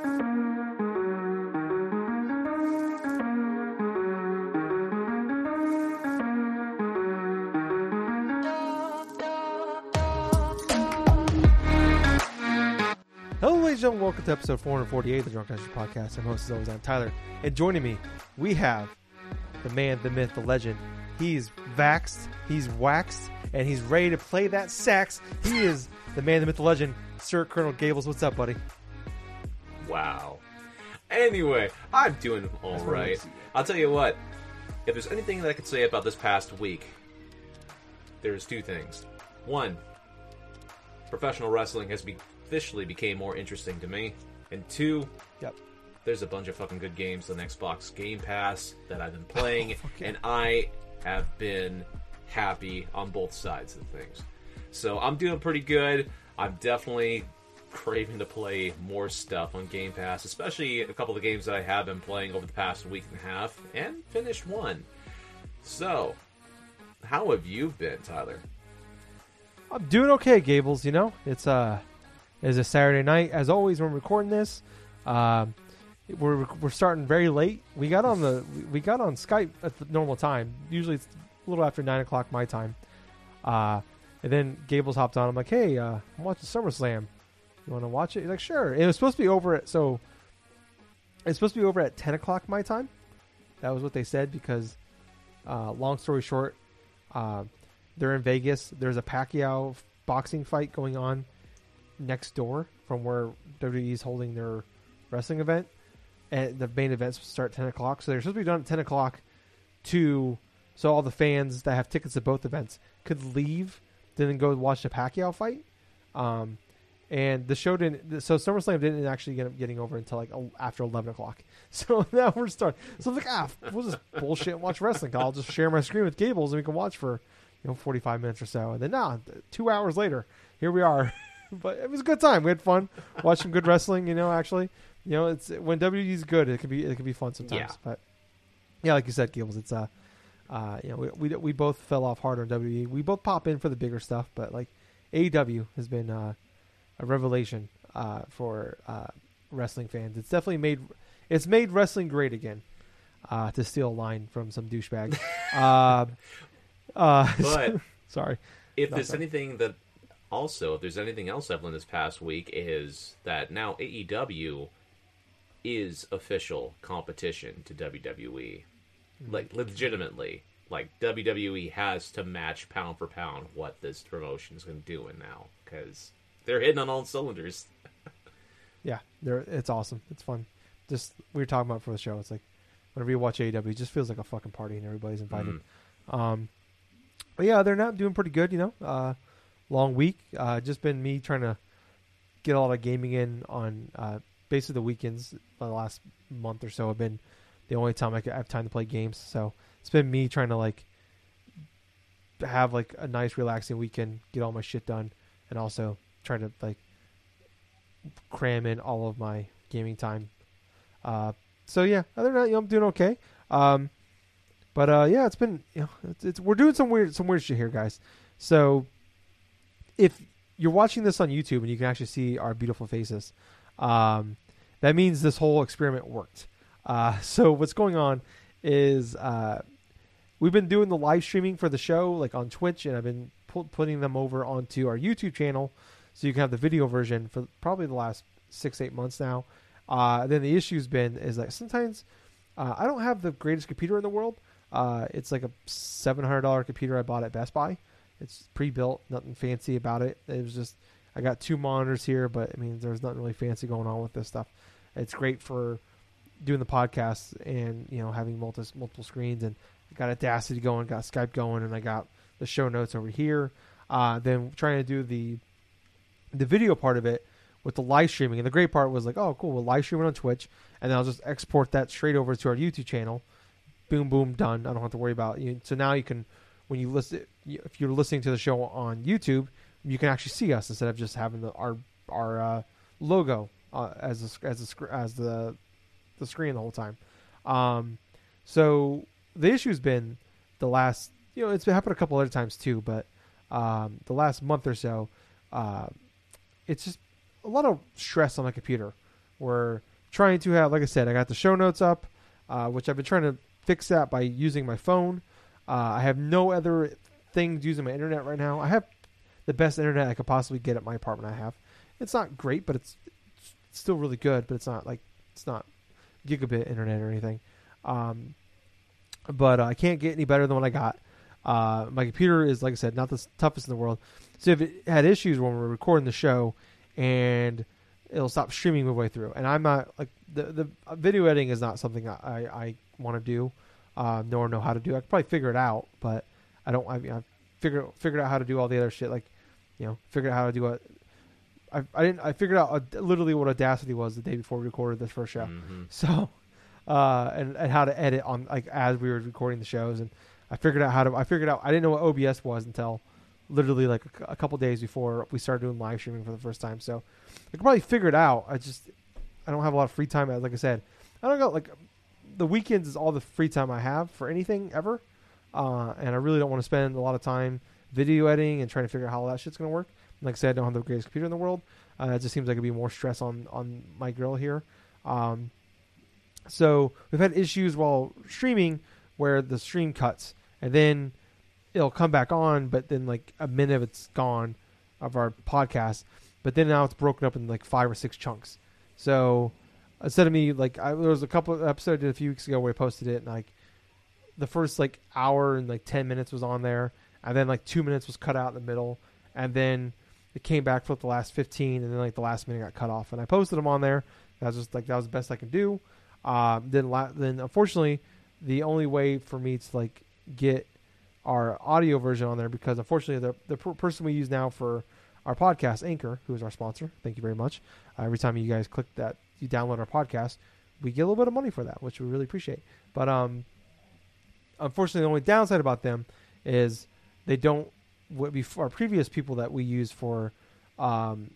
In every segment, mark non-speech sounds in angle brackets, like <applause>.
Hello, ladies and gentlemen. Welcome to episode 448 of the Drunk Country Podcast. I'm host, as always, I'm Tyler. And joining me, we have the man, the myth, the legend. He's vaxxed, he's waxed, and he's ready to play that sax. He is the man, the myth, the legend, Sir Colonel Gables. What's up, buddy? Wow. Anyway, I'm doing all right. I right. wanna see. I'll tell you what. If there's anything that I could say about this past week, there's two things. One, professional wrestling has be- officially became more interesting to me, and two, Yep. there's a bunch of fucking good games on Xbox Game Pass that I've been <laughs> playing, yeah. and I have been happy on both sides of things. So I'm doing pretty good. I'm definitely craving to play more stuff on Game Pass, especially a couple of the games that I have been playing over the past week and a half, and finished one. So, how have you been, Tyler? I'm doing okay, Gables. You know, it's uh, it's a Saturday night. As always, when recording this, um, we're we're starting very late. We got on the we got on Skype at the normal time. Usually, it's a little after nine o'clock my time. Uh, and then Gables hopped on. I'm like, hey, uh, I'm watching SummerSlam. You want to watch it? He's like, sure. It was supposed to be over at so. It's supposed to be over at ten o'clock my time. That was what they said because, uh, long story short, uh, they're in Vegas. There's a Pacquiao boxing fight going on next door from where WWE is holding their wrestling event, and the main events start ten o'clock. So they're supposed to be done at ten o'clock. To so all the fans that have tickets to both events could leave, then go watch the Pacquiao fight. Um, and the show didn't. So SummerSlam didn't actually get up getting over until like after eleven o'clock. <laughs> So now we're starting. So I'm like, ah, we'll just bullshit and watch wrestling. I'll just share my screen with Gables and we can watch for you know 45 minutes or so. And then nah, two hours later, here we are. <laughs> but it was a good time. We had fun. Watched some good wrestling. You know, actually, you know, it's when WWE's good, it can be it can be fun sometimes. Yeah. But yeah, like you said, Gables, it's uh, uh, you know, we, we we both fell off hard on WWE. We both pop in for the bigger stuff, but like AEW has been uh, a revelation uh, for uh, wrestling fans. It's definitely made it's made wrestling great again. Uh, to steal a line from some douchebag. <laughs> uh, uh, <laughs> But sorry. if No, there's sorry. anything that also if there's anything else I've learned this past week is that now AEW is official competition to WWE. Hmm. Like legitimately. Like WWE has to match pound for pound what this promotion is going to do in now because they're hitting on all cylinders. <laughs> Yeah, they're, it's awesome. It's fun. Just we were talking about for the show. It's like whenever you watch AEW, it just feels like a fucking party and everybody's invited. Mhm. Um, but yeah, they're not doing pretty good. You know, uh, long week. Uh, just been me trying to get a lot of gaming in on uh, basically the weekends. For the last month or so have been the only time I have time to play games. So it's been me trying to like have like a nice relaxing weekend, get all my shit done, and also try to like cram in all of my gaming time. Uh, so yeah, other than that, you know, I'm doing okay. Um, but uh, yeah, it's been you know, it's, it's we're doing some weird some weird shit here, guys. So if you're watching this on YouTube and you can actually see our beautiful faces, um, that means this whole experiment worked. Uh, <laughs> so what's going on is uh, we've been doing the live streaming for the show like on Twitch, and I've been pu- putting them over onto our YouTube channel, so you can have the video version for probably the last six eight months now. Uh, then the issue's been is that sometimes uh, I don't have the greatest computer in the world. Uh, it's like a seven hundred dollar computer I bought at Best Buy. It's pre-built, nothing fancy about it. It was just I got two monitors here, but I mean, there's nothing really fancy going on with this stuff. It's great for doing the podcast and you know having multiple multiple screens and got Audacity going, got Skype going, and I got the show notes over here. Uh, then trying to do the the video part of it with the live streaming, and the great part was like, oh, cool, we'll live stream it on Twitch, and then I'll just export that straight over to our YouTube channel. Boom, boom, done. I don't have to worry about you. So now you can, when you listen, if you're listening to the show on YouTube, you can actually see us instead of just having the, our our uh, logo uh, as a, as a, as the the screen the whole time. Um, so the issue's been the last, you know, it's happened a couple other times too, but um, the last month or so, uh, it's just a lot of stress on my computer we're trying to have, like I said, I got the show notes up, uh, which I've been trying to fix that by using my phone. Uh, I have no other things using my internet right now. I have the best internet I could possibly get at my apartment. I have. It's not great, but it's, it's still really good. But it's not like it's not gigabit internet or anything. Um, but uh, I can't get any better than what I got. Uh, my computer is, like I said, not the toughest in the world. So if it had issues when we're recording the show, and it'll stop streaming midway through, and I'm not like the the uh, video editing is not something I I, I want to do, uh, nor know how to do. I could probably figure it out, but I don't. I mean, I figured figured out how to do all the other shit, like you know, figured out how to do a. I, I didn't. I figured out uh literally what Audacity was the day before we recorded this first show. Mhm. <laughs> So, uh, and, and how to edit on like as we were recording the shows, and I figured out how to. I figured out I didn't know what OBS was until literally like a, a couple days before we started doing live streaming for the first time. So I could probably figure it out. I just I don't have a lot of free time. Like I said, I don't got like the weekends is all the free time I have for anything ever, uh, and I really don't want to spend a lot of time video editing and trying to figure out how that shit's gonna work. Like I said, I don't have the greatest computer in the world. Uh, it just seems like it'd be more stress on on my grill here. Um, so we've had issues while streaming where the stream cuts and then it'll come back on, but then like a minute of it's gone of our podcast. But then now it's broken up in like five or six chunks. So instead of me like I, there was a couple episodes I did a few weeks ago where I posted it and like the first like hour and like ten minutes was on there, and then like two minutes was cut out in the middle, and then it came back for the last fifteen, and then like the last minute got cut off, and I posted them on there. That was just like that was the best I could do. Um, then la- then unfortunately, the only way for me to like get our audio version on there because unfortunately the the per- person we use now for our podcast Anchor, who is our sponsor, thank you very much. Uh, every time you guys click that, you download our podcast, we get a little bit of money for that, which we really appreciate. But um, unfortunately, the only downside about them is they don't. What before our previous people that we use for um,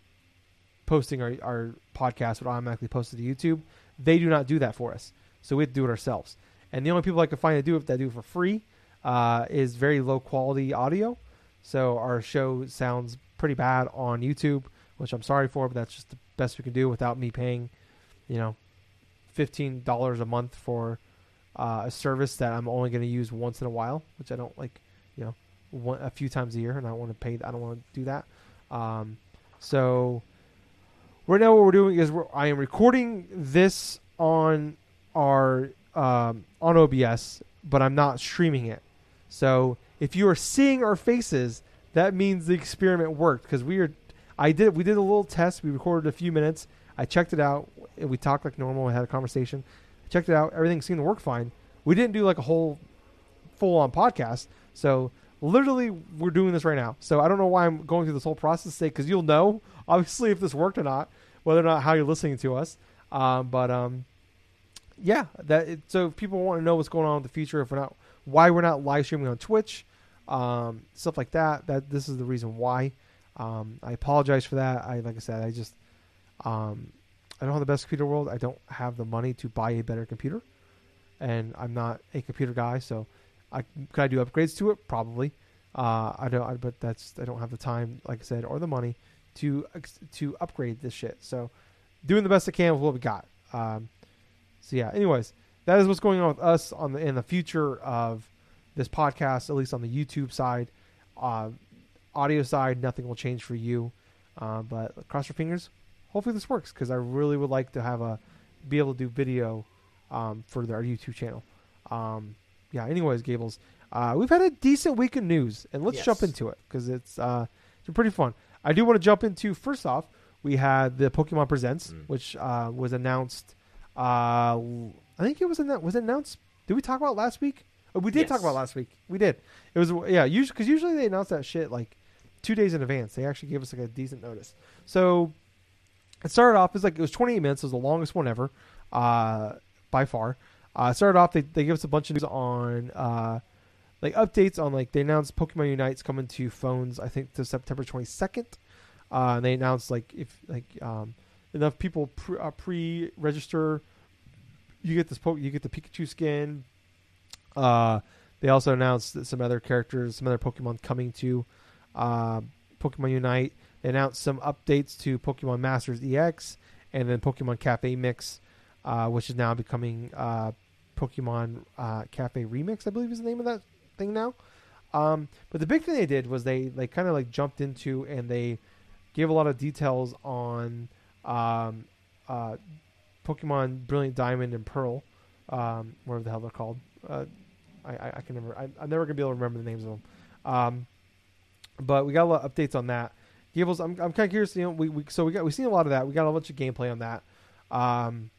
posting our, our podcast would automatically post it to YouTube. They do not do that for us, so we have to do it ourselves. And the only people I can find to do it that do it for free uh, is very low quality audio. So our show sounds pretty bad on YouTube, which I'm sorry for, but that's just the best we can do without me paying, you know, fifteen dollars a month for uh, a service that I'm only going to use once in a while, which I don't like, you know, one, a few times a year, and I don't want to pay. I don't want to do that. Um, so right now, what we're doing is we're, I am recording this on our um, on OBS, but I'm not streaming it. So if you are seeing our faces, that means the experiment worked because we are. I did. We did a little test. We recorded a few minutes. I checked it out. We talked like normal. I had a conversation. Checked it out. Everything seemed to work fine. We didn't do like a whole full on podcast. So literally, we're doing this right now. So I don't know why I'm going through this whole process today because you'll know <laughs> obviously if this worked or not, whether or not how you're listening to us. Um, but um, yeah, that it, so if people want to know what's going on in the future, if we're not why we're not live streaming on Twitch, um, stuff like that. That this is the reason why. Um, I apologize for that. I like I said, I just um, I don't have the best computer world. I don't have the money to buy a better computer, and I'm not a computer guy. So, I could I do upgrades to it? Probably. Uh, I don't, I, but that's I don't have the time, like I said, or the money to to upgrade this shit. So, doing the best I can with what we got. Um, so yeah. Anyways, that is what's going on with us on the in the future of this podcast, at least on the YouTube side. Uh, audio side, nothing will change for you. Uh, but cross your fingers. Hopefully this works because I really would like to have a be able to do video um, for our YouTube channel. Um, yeah. Anyways, Gables, uh, we've had a decent week of news, and let's Yes. jump into it because it's uh, it's been pretty fun. I do want to jump into first off. We had the Pokemon Presents, Mm. which uh, was announced. I think it was in that was it announced. Did we talk about last week? Oh, we did talk about last week. We did. It was yeah. Usually because usually they announce that shit like two days in advance. They actually gave us like a decent notice. So it started off as like it was 28 minutes. It was the longest one ever, uh, by far. Uh, it started off they they gave us a bunch of news on uh, like updates on like they announced Pokemon Unite's coming to phones. I think to September 22nd. Uh, and they announced like if like um, enough people pre- uh, pre-register, you get this po- you get the Pikachu skin. Uh, they also announced some other characters, some other Pokemon coming to uh, Pokemon Unite. They announced some updates to Pokemon Masters EX and then Pokemon Cafe Mix, uh, which is now becoming uh, Pokemon uh, Cafe Remix, I believe is the name of that thing now. Um, but the big thing they did was they like kind of like jumped into and they gave a lot of details on um, uh, Pokemon Brilliant Diamond and Pearl, um, whatever the hell they're called. Uh, I, I, I can never. I, I'm never gonna be able to remember the names of them. Um, but we got a lot of updates on that. Gables, I'm, I'm kind of curious. You know, we, we so we got we seen a lot of that. We got a bunch of gameplay on that. Um,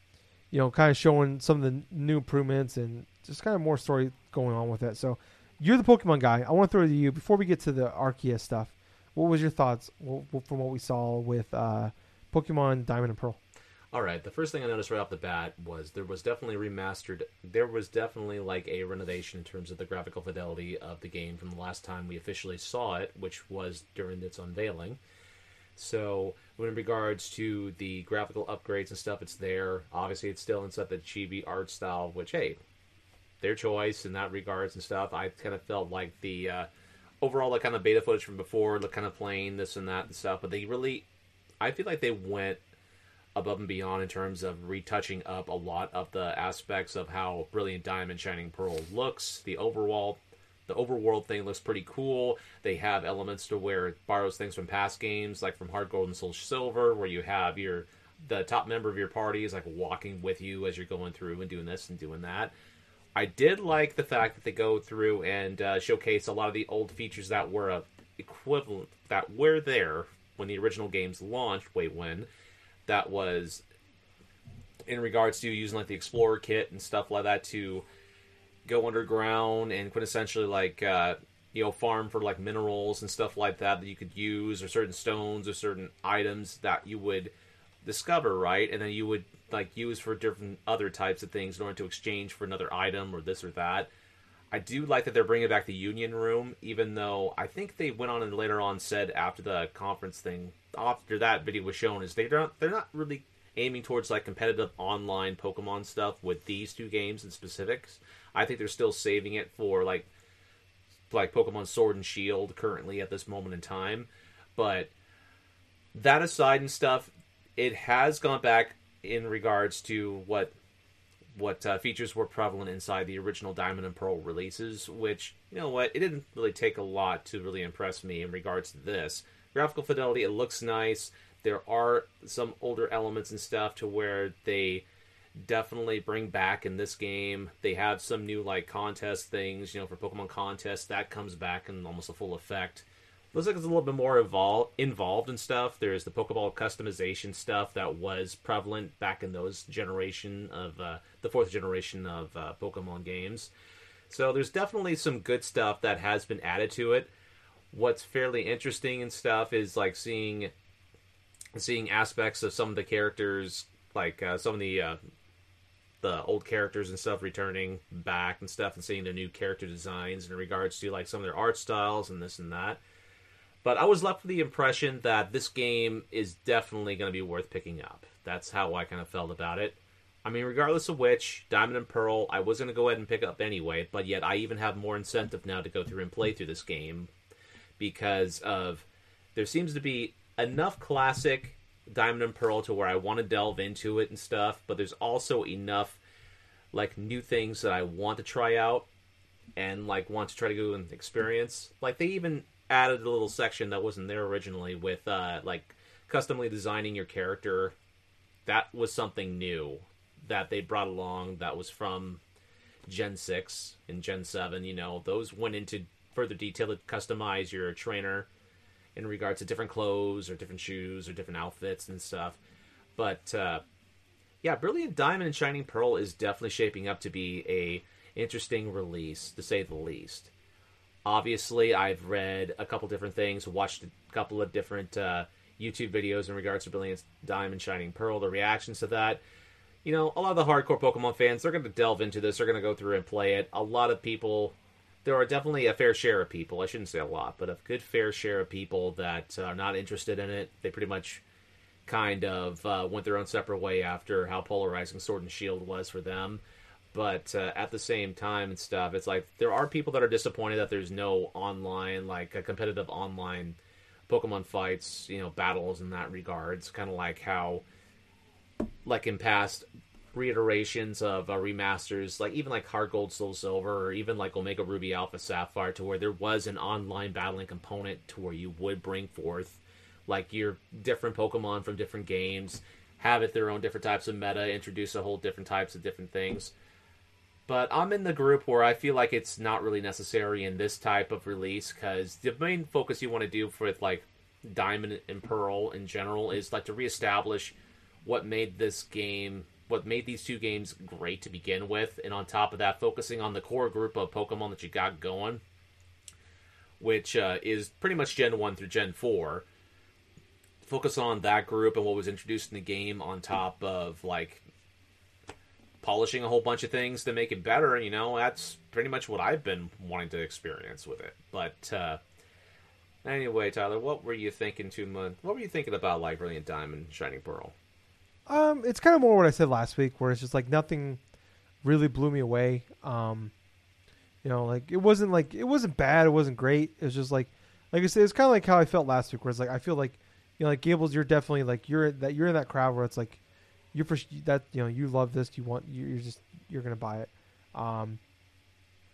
you know, kind of showing some of the new improvements and just kind of more story going on with it. So, you're the Pokemon guy. I want to throw it to you before we get to the Arceus stuff. What was your thoughts from what we saw with uh, Pokemon Diamond and Pearl? All right. The first thing I noticed right off the bat was there was definitely remastered. There was definitely like a renovation in terms of the graphical fidelity of the game from the last time we officially saw it, which was during its unveiling. So, in regards to the graphical upgrades and stuff, it's there. Obviously, it's still inside the chibi art style, which hey, their choice in that regards and stuff. I kind of felt like the uh, overall like kind of beta footage from before, the kind of playing this and that and stuff, but they really, I feel like they went above and beyond in terms of retouching up a lot of the aspects of how Brilliant Diamond Shining Pearl looks. The overall the overworld thing looks pretty cool. They have elements to where it borrows things from past games, like from Heart Gold and Soul Silver, where you have your the top member of your party is like walking with you as you're going through and doing this and doing that. I did like the fact that they go through and uh, showcase a lot of the old features that were uh, equivalent that were there when the original games launched way when that was in regards to using like the explorer kit and stuff like that to go underground and quintessentially like uh, you know farm for like minerals and stuff like that that you could use or certain stones or certain items that you would discover right? And then you would like use for different other types of things in order to exchange for another item or this or that I do like that they're bringing back the Union Room, even though I think they went on and later on said after the conference thing, after that video was shown, is they don't they're not really aiming towards like competitive online Pokemon stuff with these two games in specifics. I think they're still saving it for like like Pokemon Sword and Shield currently at this moment in time. But that aside and stuff, it has gone back in regards to what what uh, features were prevalent inside the original Diamond and Pearl releases, which, you know what, it didn't really take a lot to really impress me in regards to this. Graphical fidelity, it looks nice. There are some older elements and stuff to where they definitely bring back in this game. They have some new, like, contest things, you know, for Pokemon contests. That comes back in almost a full effect looks like it's a little bit more evol- involved and stuff. There's the Pokeball customization stuff that was prevalent back in those generation of uh, the fourth generation of uh, Pokemon games. So there's definitely some good stuff that has been added to it. What's fairly interesting and stuff is like seeing seeing aspects of some of the characters, like uh, some of the uh, the old characters and stuff returning back and stuff, and seeing the new character designs in regards to like some of their art styles and this and that. But I was left with the impression that this game is definitely going to be worth picking up. That's how I kind of felt about it. I mean, regardless of which, Diamond and Pearl, I was going to go ahead and pick up anyway, but yet I even have more incentive now to go through and play through this game because of there seems to be enough classic Diamond and Pearl to where I want to delve into it and stuff, but there's also enough like new things that I want to try out and like want to try to go and experience. Like they even added a little section that wasn't there originally with uh, like customly designing your character. That was something new that they brought along. That was from Gen six and Gen seven. You know, those went into further detail to customize your trainer in regards to different clothes or different shoes or different outfits and stuff. But uh, yeah, Brilliant Diamond and Shining Pearl is definitely shaping up to be a interesting release, to say the least. Obviously, I've read a couple different things, watched a couple of different uh, YouTube videos in regards to Brilliant Diamond Shining Pearl, the reactions to that. You know, a lot of the hardcore Pokemon fans, they're going to delve into this. They're going to go through and play it. A lot of people, there are definitely a fair share of people, I shouldn't say a lot, but a good fair share of people that are not interested in it. They pretty much kind of uh, went their own separate way after how polarizing Sword and Shield was for them but uh, at the same time and stuff it's like there are people that are disappointed that there's no online like a competitive online pokemon fights you know battles in that regards kind of like how like in past reiterations of uh, remasters, like even like Heart Gold, Soul Silver, or even like Omega Ruby Alpha Sapphire, to where there was an online battling component to where you would bring forth like your different Pokemon from different games, have it their own different types of meta, introduce a whole different types of different things. But I'm in the group where I feel like it's not really necessary in this type of release because the main focus you want to do for like Diamond and Pearl in general is like to reestablish what made this game what made these two games great to begin with, and on top of that, focusing on the core group of Pokemon that you got going, which uh, is pretty much Gen 1 through Gen 4. Focus on that group and what was introduced in the game on top of, like, polishing a whole bunch of things to make it better. You know, that's pretty much what I've been wanting to experience with it. But, uh, anyway, Tyler, what were you thinking two months? What were you thinking about, like, Brilliant Diamond, Shining Pearl? Um, it's kind of more what I said last week, where it's just like nothing really blew me away. Um, you know, like it wasn't like it wasn't bad, it wasn't great. It was just like, like I said, it's kind of like how I felt last week, where it's like I feel like, you know, like Gables, you're definitely like you're that you're in that crowd where it's like, you're for that you know you love this, you want you're just you're gonna buy it. Um,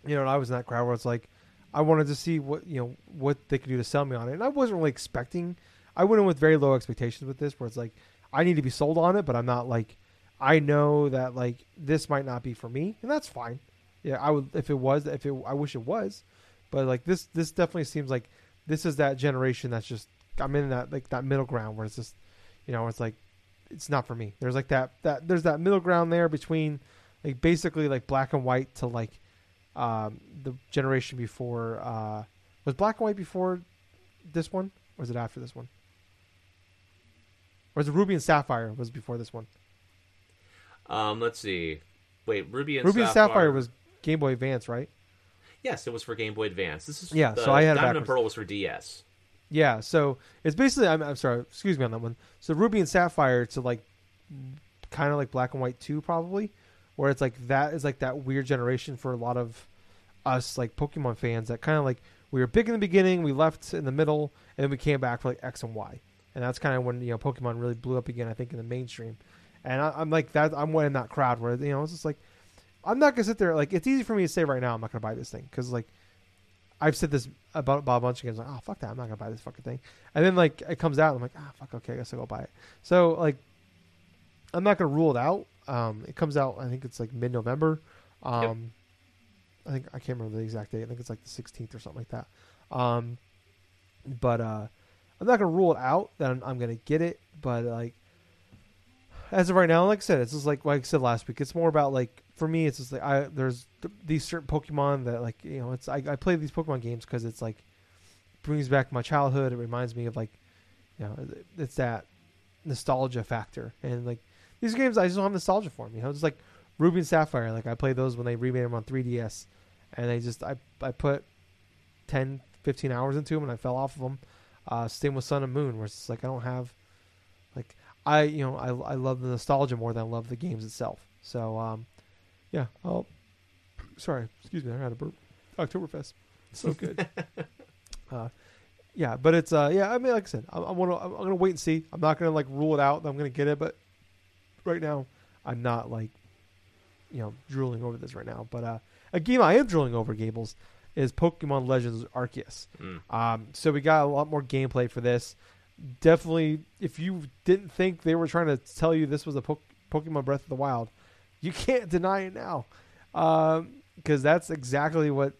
you know, and I was in that crowd where it's like, I wanted to see what you know what they could do to sell me on it, and I wasn't really expecting. I went in with very low expectations with this, where it's like I need to be sold on it, but I'm not like I know that like this might not be for me, and that's fine. Yeah, I would if it was if it I wish it was, but like this this definitely seems like this is that generation that's just I'm in that like that middle ground where it's just you know it's like it's not for me. There's like that that there's that middle ground there between like basically like black and white to like um the generation before uh was black and white before this one or was it after this one? Or was it Ruby and Sapphire was before this one? Um, let's see. Wait, Ruby and Ruby Sapphire. and Sapphire was Game Boy Advance, right? Yes, it was for Game Boy Advance. This is Yeah, the so I had Diamond and. Pearl was for DS. Yeah, so it's basically I'm, I'm sorry, excuse me on that one. So Ruby and Sapphire to like kind of like Black and White 2 probably, where it's like that is like that weird generation for a lot of us like Pokemon fans that kind of like we were big in the beginning, we left in the middle, and then we came back for like X and Y, and that's kind of when you know Pokemon really blew up again. I think in the mainstream, and I, I'm like that. I'm one in that crowd where you know it's just like I'm not gonna sit there like it's easy for me to say right now I'm not gonna buy this thing because like I've said this about, about a bunch of games like oh fuck that I'm not gonna buy this fucking thing, and then like it comes out I'm like ah fuck okay I guess I'll go buy it. So like I'm not gonna rule it out. Um, it comes out I think it's like mid November. Um, I think I can't remember the exact date. I think it's like the 16th or something like that. Um, but uh, I'm not gonna rule it out that I'm, I'm gonna get it. But like as of right now, like I said, it's just like like I said last week. It's more about like for me, it's just like I there's th- these certain Pokemon that like you know it's I, I play these Pokemon games because it's like brings back my childhood. It reminds me of like you know it's that nostalgia factor and like these games I just don't have nostalgia for them. You know, it's like Ruby and Sapphire. Like I played those when they remade them on 3DS, and they just I I put 10, 15 hours into them and I fell off of them. Uh, same with Sun and Moon, where it's like I don't have I you know I I love the nostalgia more than I love the games itself. So um, yeah. Oh, sorry. Excuse me. I had a burp. Oktoberfest. So good. <laughs> uh, yeah, but it's uh yeah. I mean, like I said, I'm, I'm gonna I'm gonna wait and see. I'm not gonna like rule it out. that I'm gonna get it, but right now I'm not like you know drooling over this right now. But uh, a game I am drooling over, Gables, is Pokemon Legends Arceus. Mm. Um, so we got a lot more gameplay for this. Definitely, if you didn't think they were trying to tell you this was a po- Pokemon Breath of the Wild, you can't <laughs> deny it now, because that's exactly what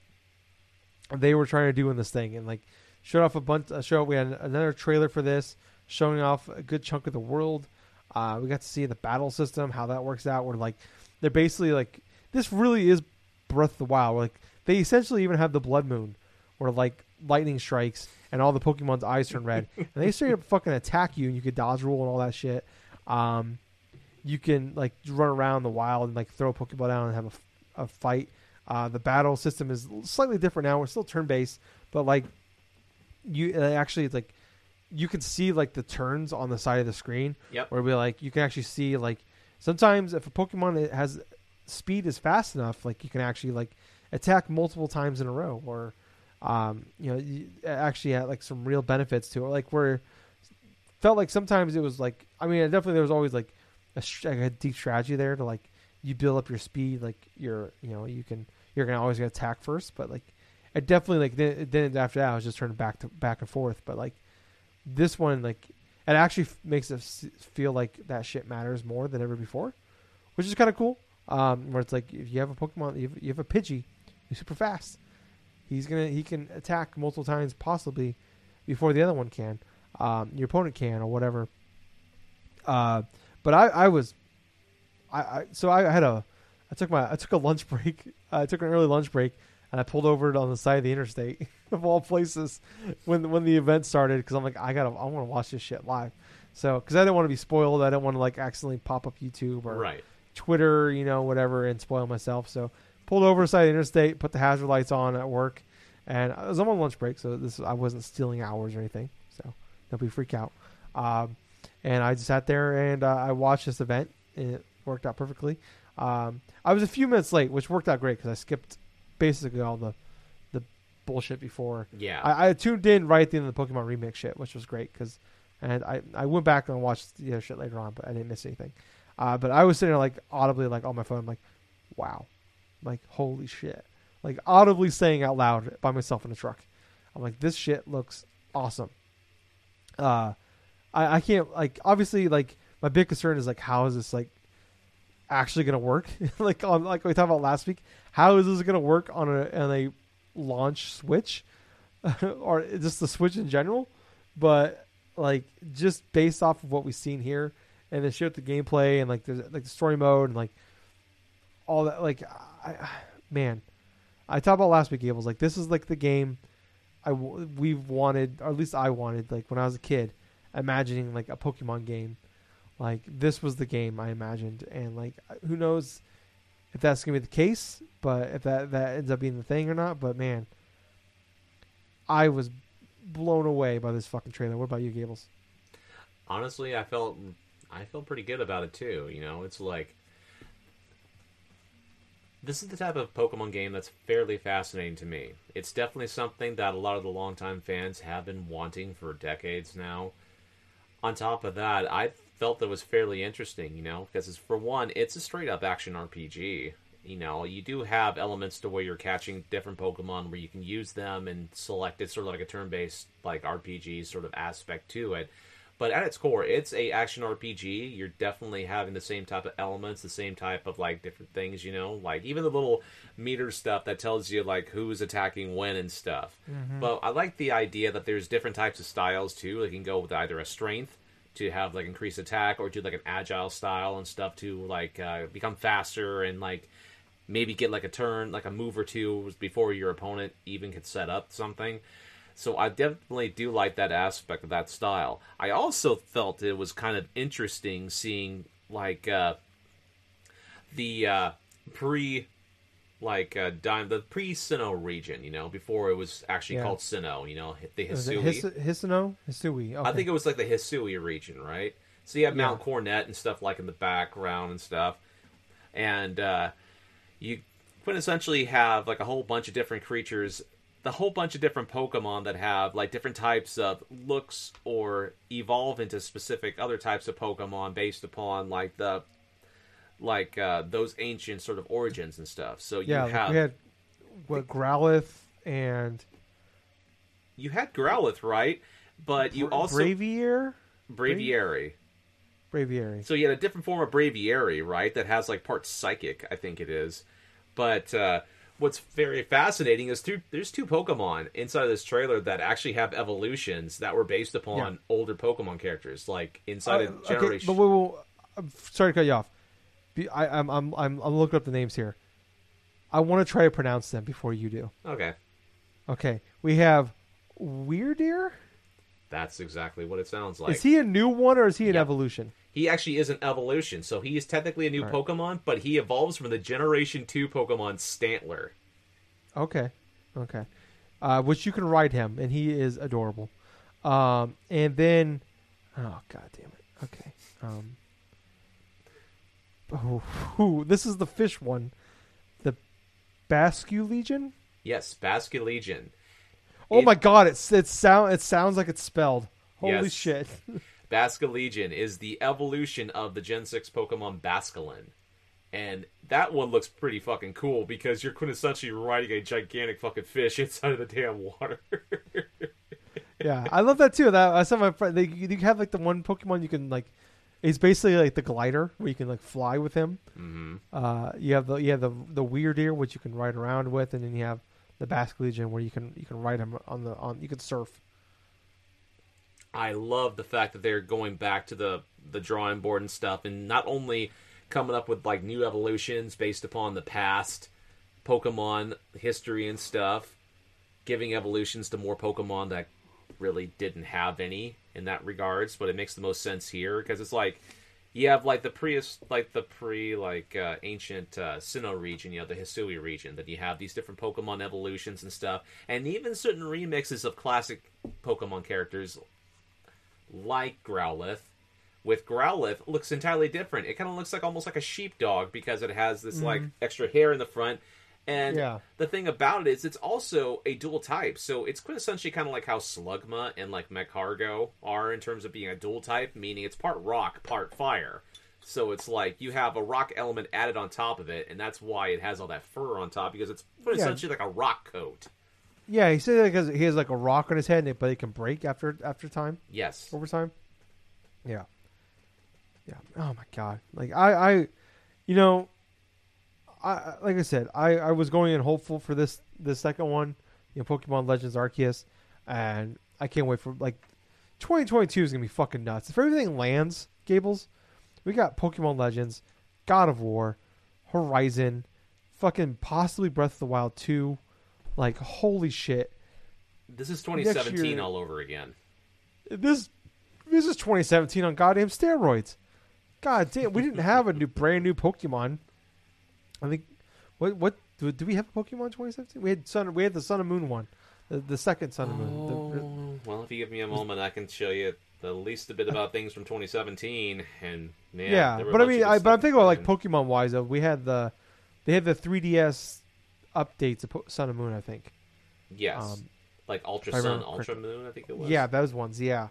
they were trying to do in this thing. And like, showed off a bunch. Uh, show we had another trailer for this, showing off a good chunk of the world. Uh, we got to see the battle system, how that works out. Where like, they're basically like, this really is Breath of the Wild. Like, they essentially even have the Blood Moon, where like lightning strikes and all the Pokemon's eyes turn red, and they straight up fucking attack you, and you could dodge roll and all that shit. Um, you can like run around the wild and like throw a Pokeball down and have a, a fight. Uh, the battle system is slightly different now. We're still turn based, but like you uh, actually it's like you can see like the turns on the side of the screen. Yep. Where we like you can actually see like sometimes if a Pokemon has speed is fast enough, like you can actually like attack multiple times in a row, or um, you know, actually had like some real benefits to it. Like where felt like sometimes it was like I mean definitely there was always like a, like a deep strategy there to like you build up your speed. Like you're you know you can you're gonna always get attack first, but like it definitely like then, then after that I was just turning back to back and forth. But like this one like it actually makes it feel like that shit matters more than ever before, which is kind of cool. Um, where it's like if you have a Pokemon, you have, you have a Pidgey, he's super fast. He's gonna he can attack multiple times possibly before the other one can, um, your opponent can or whatever. Uh, but I I was, I, I so I had a I took my I took a lunch <laughs> break. I took an early lunch break and I pulled over on the side of the interstate <laughs> of all places when when the event started because I'm like I gotta I want to watch this shit live. So because I didn't want to be spoiled, I didn't want to like accidentally pop up YouTube or Right. Twitter, you know, whatever, and spoil myself. So pulled over side of the interstate, put the hazard lights on at work, and I was on my lunch break, so this I wasn't stealing hours or anything. So nobody freak out. Um, and I just sat there and uh, I watched this event, and it worked out perfectly. Um, I was a few minutes late, which worked out great because I skipped basically all the the bullshit before. Yeah. I, I tuned in right at the end of the Pokemon remix shit, which was great because, and I I went back and watched the other shit later on, but I didn't miss anything. Uh, but I was sitting there like audibly like on my phone, like, wow, like holy shit, like audibly saying out loud by myself in the truck. I'm like, this shit looks awesome. Uh, I I can't like obviously like my big concern is like how is this like actually gonna work? <laughs> like on like we talked about last week, how is this gonna work on a on a launch Switch, <laughs> or just the Switch in general? But like just based off of what we've seen here, and then with the gameplay and like the like the story mode and like all that, like I, man, I talked about last week. Gables like this is like the game I we've wanted, or at least I wanted, like when I was a kid, imagining like a Pokemon game. Like this was the game I imagined, and like who knows if that's gonna be the case, but if that that ends up being the thing or not. But man, I was blown away by this fucking trailer. What about you, Gables? honestly i felt i feel pretty good about it too you know it's like this is the type of pokemon game that's fairly fascinating to me. It's definitely something that a lot of the longtime fans have been wanting for decades now. On top of that i felt that was fairly interesting you know because for one it's a straight up action rpg you know you do have elements to where you're catching different pokemon where you can use them and select it sort of like a turn-based like rpg sort of aspect to it but at its core, it's a action RPG. You're definitely having the same type of elements, the same type of like different things, you know, like even the little meter stuff that tells you like who's attacking when and stuff. But I like the idea that there's different types of styles too. They can go with either a strength to have like increased attack, or do like an agile style and stuff to like uh, become faster and like maybe get like a turn, like a move or two before your opponent even could set up something. So I definitely do like that aspect of that style. I also felt it was kind of interesting seeing like uh, the uh, pre like uh, dime the pre Sinnoh region, you know, before it was actually Yeah. called Sinnoh, you know, the Hisui. His- Hisano? Hisui. Okay. I think it was like the Hisui region, right? So you have Mount Yeah. Cornet and stuff like in the background and stuff, and uh, you quintessentially have like a whole bunch of different creatures, the whole bunch of different Pokemon that have like different types of looks or evolve into specific other types of Pokemon based upon like the like uh, those ancient sort of origins and stuff. So you yeah, have we had what Growlithe and you had Growlithe, right? But you Bra- also Bravier. Braviary. Braviary. So you had a different form of Braviary, right? That has like parts psychic, I think it is. But uh, what's very fascinating is two, there's two Pokemon inside of this trailer that actually have evolutions that were based upon Yeah. older Pokemon characters, like inside Uh, of Generation. but wait, wait, wait, I'm sorry to cut you off. I, I'm, I'm, I'm, I'm looking up the names here. I want to try to pronounce them before you do. okay, Okay, we have Wyrdeer. That's exactly what it sounds like. is he a new one or is he an Yeah. evolution? He actually is an evolution, so he is technically a new Right. Pokemon, but he evolves from the Generation Two Pokemon Stantler. Okay, okay. Uh, which you can ride him, and he is adorable. Um, and then, oh god damn it. Okay. Um, oh, whew, <laughs> this is the fish one, the Basculegion. Yes, Basculegion. Oh It- my god! It's it sound it sounds like it's spelled. Holy Yes. shit! <laughs> Basculegion is the evolution of the Gen 6 Pokemon Basculin. And that one looks pretty fucking cool because you're quintessentially riding a gigantic fucking fish inside of the damn water. <laughs> yeah, I love that too. That I saw my friend. They, you have like the one Pokemon you can like. It's basically like the glider where you can like fly with him. hmm Uh, you have the you have the the Wyrdeer which you can ride around with, and then you have the Basculegion, where you can you can ride them on the on you can surf. I love the fact that they're going back to the the drawing board and stuff, and not only coming up with like new evolutions based upon the past Pokemon history and stuff, giving evolutions to more Pokemon that really didn't have any in that regards, but it makes the most sense here because it's like you have like the pre like the pre like uh, ancient uh, Sinnoh region, you know, the Hisui region. That you have these different Pokemon evolutions and stuff, and even certain remixes of classic Pokemon characters like Growlithe. With Growlithe, looks entirely different. It kind of looks like almost like a sheepdog because it has this like extra hair in the front. And Yeah. the thing about it is, it's also a dual type. So it's quintessentially kind of like how Slugma and like Magcargo are in terms of being a dual type, meaning it's part rock, part fire. So it's like you have a rock element added on top of it, and that's why it has all that fur on top because it's essentially like a rock coat. Yeah, he said that because he has like a rock on his head, and it, but it can break after after time Yes. over time. Yeah, yeah. Oh my god! Like I, I, you know, I like I said, I I was going in hopeful for this this second one, you know, Pokemon Legends Arceus, and I can't wait for like 2022 is gonna be fucking nuts. If everything lands, Gables, we got Pokemon Legends, God of War, Horizon, fucking possibly Breath of the Wild 2. Like holy shit. This is 2017 year- all over again. This this is 2017 on goddamn steroids. God damn, we didn't have a new brand new Pokemon. I think what what do, do we have a Pokemon 2017? We had Sun we had the Sun and Moon one. The, the second Sun and Moon. The- Oh, well, if you give me a moment, I can show you the least a bit about <laughs> things from 2017. And man, yeah, there were a but I mean, I, but I'm thinking about like. Pokemon wise. Though we had the they had the 3DS updates of Po- Sun and Moon. I think. Yes, um, like Ultra Sun, Ultra Moon. I think it was. Yeah, those ones. Yeah,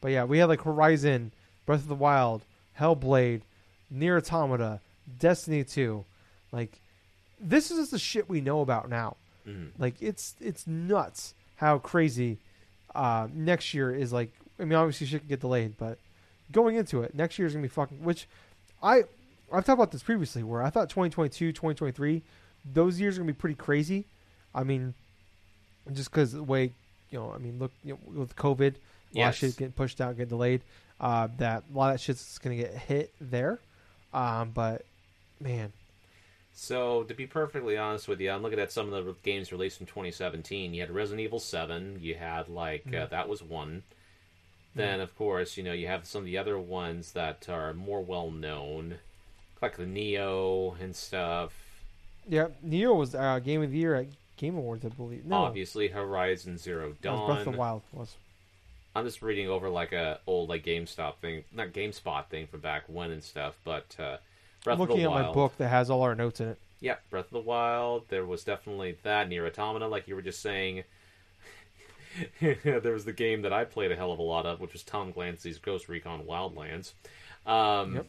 but yeah, we had like Horizon, Breath of the Wild, Hellblade, Nier Automata, Destiny Two. Like, this is the shit we know about now. Mhm. Like, it's it's nuts how crazy uh, next year is. Like, I mean, obviously shit can get delayed, but going into it, next year is gonna be fucking. Which I I've talked about this previously, where I thought 2022, 2023, those years are gonna be pretty crazy. I mean, just because the way you know, I mean, look you know, with COVID, a lot of shit getting pushed out, getting delayed. Uh, that a lot of that shit's gonna get hit there. Um, but man, So, to be perfectly honest with you, I'm looking at some of the games released in 2017. You had Resident Evil 7. You had like uh, Mhm. that was one. Then, of course, you know you have some of the other ones that are more well known, like the Nioh and stuff. yeah, Nioh was uh, game of the year at Game Awards, I believe. No, Obviously, Horizon Zero was Breath of the Wild was. I'm just reading over like a old like GameStop thing, not GameSpot thing from back when and stuff. But uh, Breath I'm looking at my book that has all our notes in it. Yeah, Breath of the Wild. There was definitely that Nier Automata, like you were just saying. <laughs> there was the game that I played a hell of a lot of, which was Tom Clancy's Ghost Recon Wildlands. Um, Yep.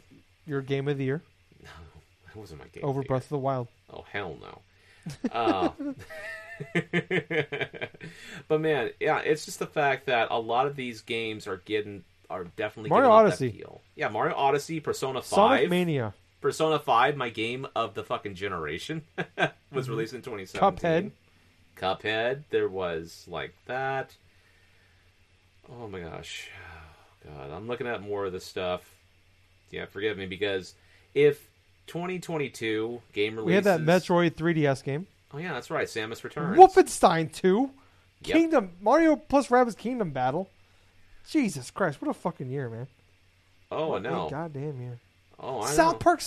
Your game of the year No, <laughs> That wasn't my game. over of Breath of the Wild. Oh hell no. Uh, <laughs> but man, yeah, it's just the fact that a lot of these games are getting are definitely Mario getting off that Odyssey. Yeah, Mario Odyssey, Persona Five, Sonic Mania, Persona Five, my game of the fucking generation, <laughs> was mm-hmm. released in 2017. Cuphead. Cuphead. There was like that. Oh my gosh, oh, God, I'm looking at more of this stuff. Yeah, forgive me because if 2022 game releases, We had that Metroid 3DS game. Oh yeah, that's right. Samus Returns. Wolfenstein 2. Yep. Kingdom Mario plus Rabbids Kingdom Battle. Jesus Christ, what a fucking year, man. Oh What no. goddamn year. Oh, I South know. Park.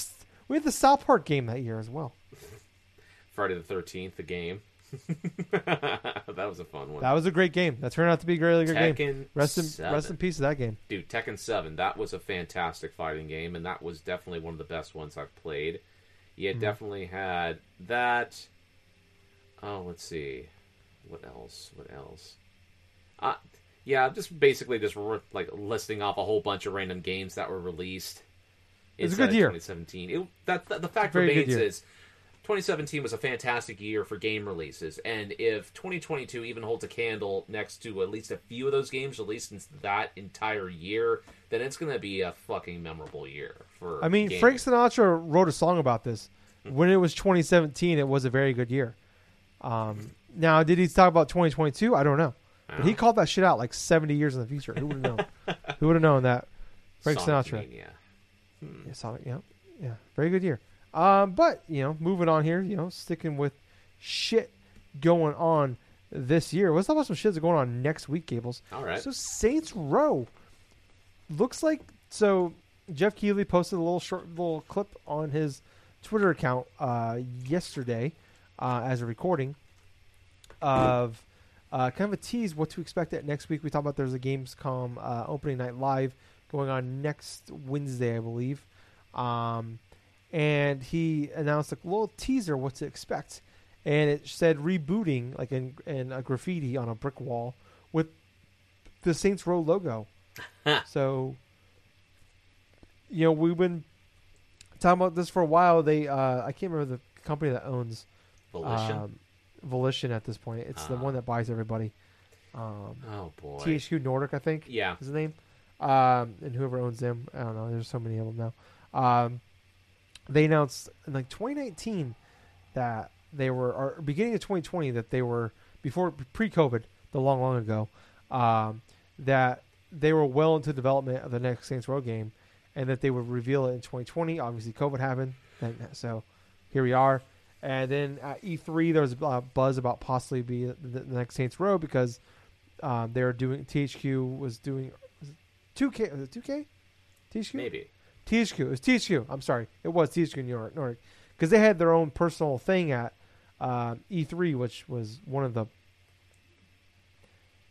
We had the South Park game that year as well. <laughs> Friday the Thirteenth, the game. <laughs> that was a fun one. That was a great game. That turned out to be a really good game. Rest in 7. rest in peace of that game. Dude, Tekken 7, that was a fantastic fighting game, and that was definitely one of the best ones I've played. You Mhm. definitely had that. Oh, let's see. What else? What else? Uh, Yeah, just basically just re- like listing off a whole bunch of random games that were released. It's a good year. 2017. It, that, that- the fact remains is 2017 was a fantastic year for game releases, and if 2022 even holds a candle next to at least a few of those games released in that entire year, then it's going to be a fucking memorable year for. I mean, gaming. Frank Sinatra wrote a song about this. When it was 2017, it was a very good year. Um, now, did he talk about 2022? I don't know. But he Oh. called that shit out like 70 years in the future. Who would have known? <laughs> Who would have known that? Frank Sinatra. Mania. Yeah, Sonic. Yeah, yeah, very good year. Um, but you know, moving on here, you know, sticking with shit going on this year. Let's talk about some shit that's going on next week, Gables. All right. So Saints Row looks like so. Geoff Keighley posted a little short little clip on his Twitter account uh, yesterday, uh, as a recording of uh, kind of a tease what to expect at next week. We talked about there's a Gamescom uh, opening night live going on next Wednesday, I believe, um, and he announced a little teaser what to expect, and it said rebooting like in, in a graffiti on a brick wall with the Saints Row logo. <laughs> so, you know, we've been talking about this for a while. They, uh, I can't remember the company that owns Volition. um, Volition at this point. It's the Ah. one that buys everybody. Um, oh boy. THQ Nordic, I think, yeah. is the name. Um, and whoever owns them, I don't know. There's so many of them now. Um, they announced in like 2019 that they were, or beginning of 2020, that they were before pre-COVID, the long, long ago, um, that they were well into development of the next Saints Row game, and that they would reveal it in 2020. Obviously, COVID happened, so here we are. And then at E3, there was a buzz about possibly be the, next Saints Row because um, they were doing THQ was doing 2K was it 2K THQ Maybe. THQ it was THQ I'm sorry it was THQ New York Nordic because they had their own personal thing at uh, E3 which was one of the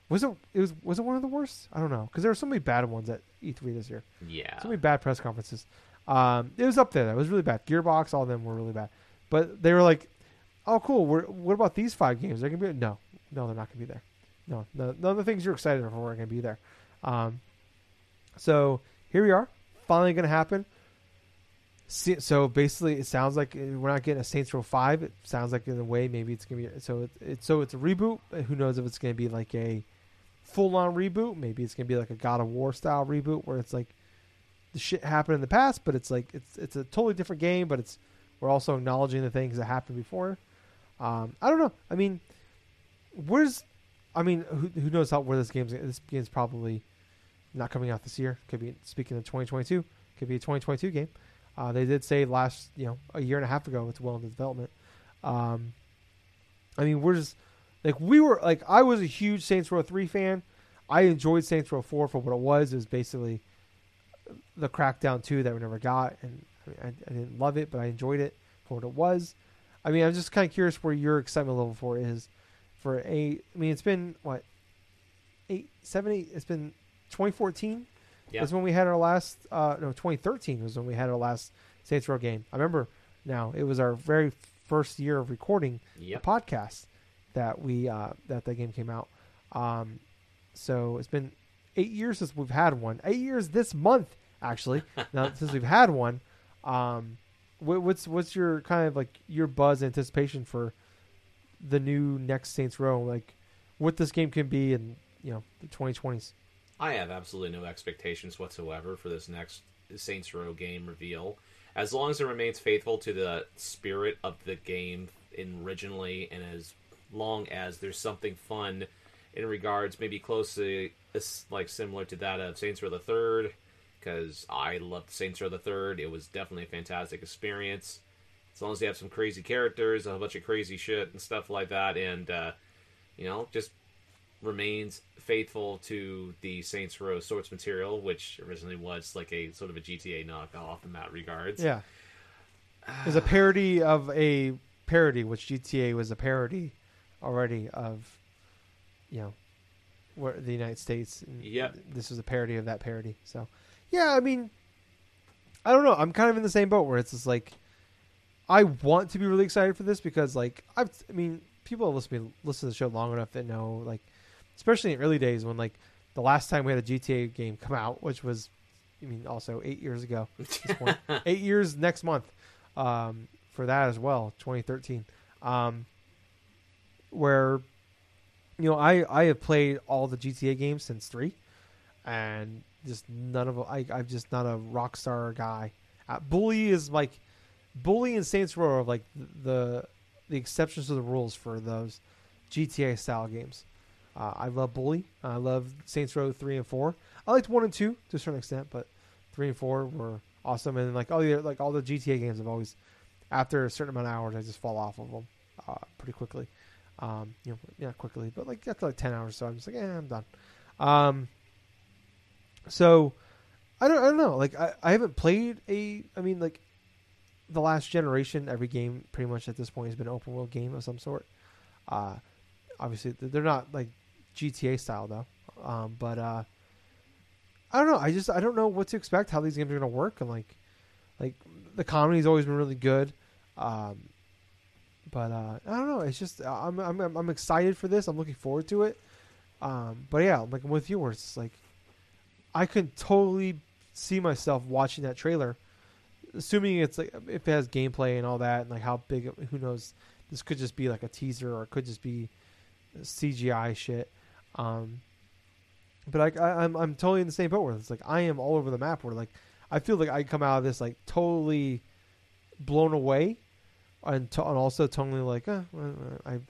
was it it was was it one of the worst I don't know because there were so many bad ones at E3 this year Yeah. so many bad press conferences. Um, it was up there. That was really bad. Gearbox, all of them were really bad. But they were like, "Oh, cool. We're, what about these five games? They're gonna be no, no, they're not gonna be there. No, no none of the things you're excited for are gonna be there." Um, so here we are, finally gonna happen. See- So basically, it sounds like uh, we're not getting a Saints Row Five. It sounds like in a way maybe it's gonna be so. It, it's so it's a reboot. Who knows if it's gonna be like a full on reboot? Maybe it's gonna be like a God of War style reboot where it's like the shit happened in the past, but it's like it's it's a totally different game, but it's we're also acknowledging the things that happened before. Um, I don't know. I mean, where's I mean, who, who knows how where this game's this game's probably not coming out this year. Could be speaking of 2022. Could be a 2022 game. Uh, they did say last you know a year and a half ago it's well into development. Um, I mean, we're just like we were like I was a huge Saints Row three fan. I enjoyed Saints Row four for what it was. It was basically the Crackdown two that we never got, and I, mean, I, I didn't love it, but I enjoyed it for what it was. I mean, I'm just kind of curious where your excitement level for is For a, I mean, it's been what eight, seven, eight. It's been 2014. Yeah. When we had our last. Uh, no, 2013 was when we had our last Saints Row game. I remember now. It was our very first year of recording Yep. a podcast that we uh, that that game came out. Um, so it's been eight years since we've had one. Eight years this month, actually. <laughs> now since we've had one. Um, what, what's what's your kind of like your buzz anticipation for the new next Saints Row? Like what this game can be in you know the 2020s. I have absolutely no expectations whatsoever for this next Saints Row game reveal. As long as it remains faithful to the spirit of the game originally, and as long as there's something fun in regards, maybe closely like similar to that of Saints Row the Third, because I loved Saints Row the Third. It was definitely a fantastic experience. As long as they have some crazy characters, a bunch of crazy shit and stuff like that, and uh, you know, just remains faithful to the Saints Row source material, which originally was like a sort of a GTA knockoff in that regards. Yeah, it's a ah. parody of a parody, which GTA was a parody already of, you know, where the United States. Yep. This was a parody of that parody. So, yeah, I mean, I don't know. I'm kind of in the same boat where it's just like, I want to be really excited for this because, like, I've, I mean, people have listened to listen to the show long enough that know, like, especially in early days when like the last time we had a GTA game come out, which was, I mean, also eight years ago. <laughs> Eight years next month um, for that as well, 2013. Um, where, you know, I I have played all the GTA games since three, and just none of I I'm just not a Rockstar guy. Uh, Bully is like, Bully and Saints Row are like the the exceptions to the rules for those GTA style games. Uh, I love Bully. I love Saints Row three and four. I liked one and two to a certain extent, but three and four were awesome. And like all the like all the GTA games, I've always after a certain amount of hours, I just fall off of them uh, pretty quickly. Um, you know, yeah, quickly, but like after like ten hours, so I'm just like, yeah, I'm done. Um, so I don't, I don't know. Like I, I haven't played a. I mean, like the last generation, every game pretty much at this point has been an open world game of some sort. Uh, obviously they're not like GTA style though. Um, but uh, I don't know. I just I don't know what to expect. How these games are to work and like like the comedy's always been really good. Um, but uh, I don't know. It's just I'm, I'm I'm excited for this. I'm looking forward to it. Um, but yeah, like I'm with you, it's like I could totally see myself watching that trailer, assuming it's like if it has gameplay and all that, and like how big. Who knows? This could just be like a teaser, or it could just be CGI shit. Um, but like I, I'm I'm totally in the same boat where it's like I am all over the map. Where like I feel like I come out of this like totally blown away, and, to, and also totally like uh, I have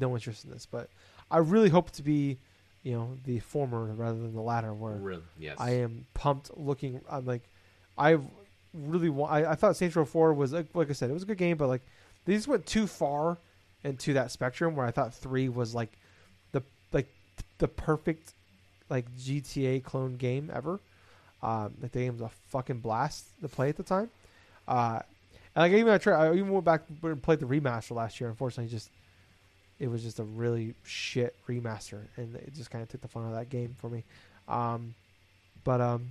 no interest in this. But I really hope to be, you know, the former rather than the latter. Where Really? Yes. I am pumped looking. I'm like, I've really want. I, I thought Saints Row Four was like, like I said, it was a good game, but like they just went too far into that spectrum where I thought three was like the perfect like GTA clone game ever. Um, the game was a fucking blast to play at the time. Uh, and like even I tried, I even went back and played the remaster last year. Unfortunately, just it was just a really shit remaster, and it just kind of took the fun out of that game for me. Um, but um,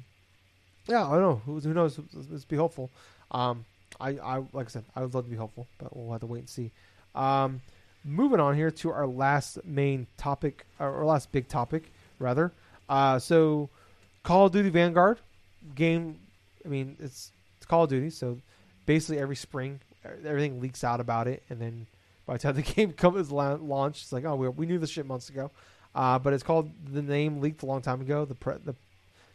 yeah, I don't know. Who, who knows? Let's be hopeful. Um, I, I like I said, I would love to be hopeful, but we'll have to wait and see. Um, moving on here to our last main topic, or last big topic, rather. Uh, so, Call of Duty Vanguard game. I mean, it's it's Call of Duty, so basically every spring, everything leaks out about it, and then by the time the <laughs> game comes launched, it's like, oh, we, we knew this shit months ago. Uh, but it's called the name leaked a long time ago. The pre, the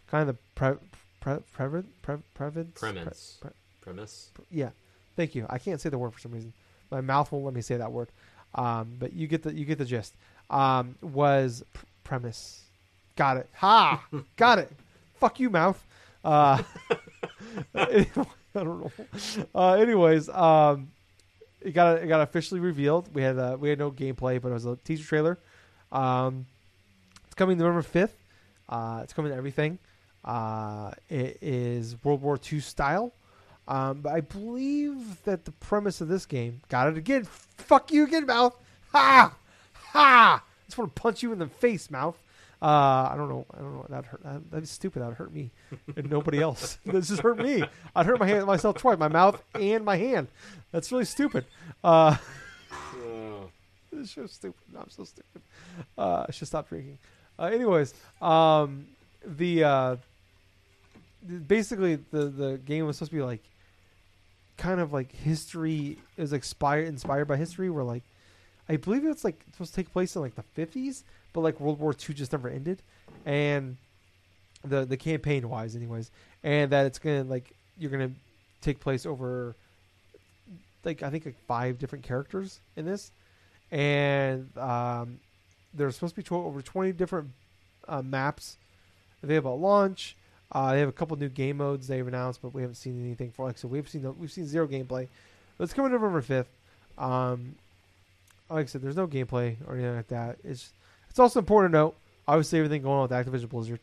kind of the pre, pre, pre, pre, pre, premise. Pre, premise. Yeah, thank you. I can't say the word for some reason. My mouth won't let me say that word. Um, but you get the you get the gist. Um, was pr- premise. Got it. Ha! <laughs> Got it. Fuck you, mouth. Uh, <laughs> I don't know. Uh, anyways, um, it got it got officially revealed. We had uh, we had no gameplay, but it was a teaser trailer. Um, it's coming November fifth. Uh, it's coming to everything. Uh, it is World War II style. Um, but I believe that the premise of this game got it again. Fuck you again, mouth. Ha ha! I just want to punch you in the face, mouth. Uh, I don't know. I don't know. That hurt. That, that's stupid. That hurt me and nobody else. <laughs> this just hurt me. I'd hurt my hand myself twice. My mouth and my hand. That's really stupid. Uh, <laughs> it's so stupid. I'm so stupid. Uh, I should stop drinking. Uh, anyways, um, the uh, basically the the game was supposed to be like kind of like history is inspired inspired by history. Where like I believe it's like supposed to take place in like the 50s, but like World War II just never ended, and the the campaign wise, anyways, and that it's gonna like you're gonna take place over like I think like five different characters in this, and um, there's supposed to be over 20 different uh, maps available at launch. Uh, they have a couple new game modes they've announced, but we haven't seen anything for like so we've seen we've seen zero gameplay. But it's coming November fifth. Um, like I said, there's no gameplay or anything like that. It's it's also important to note, obviously, everything going on with Activision Blizzard.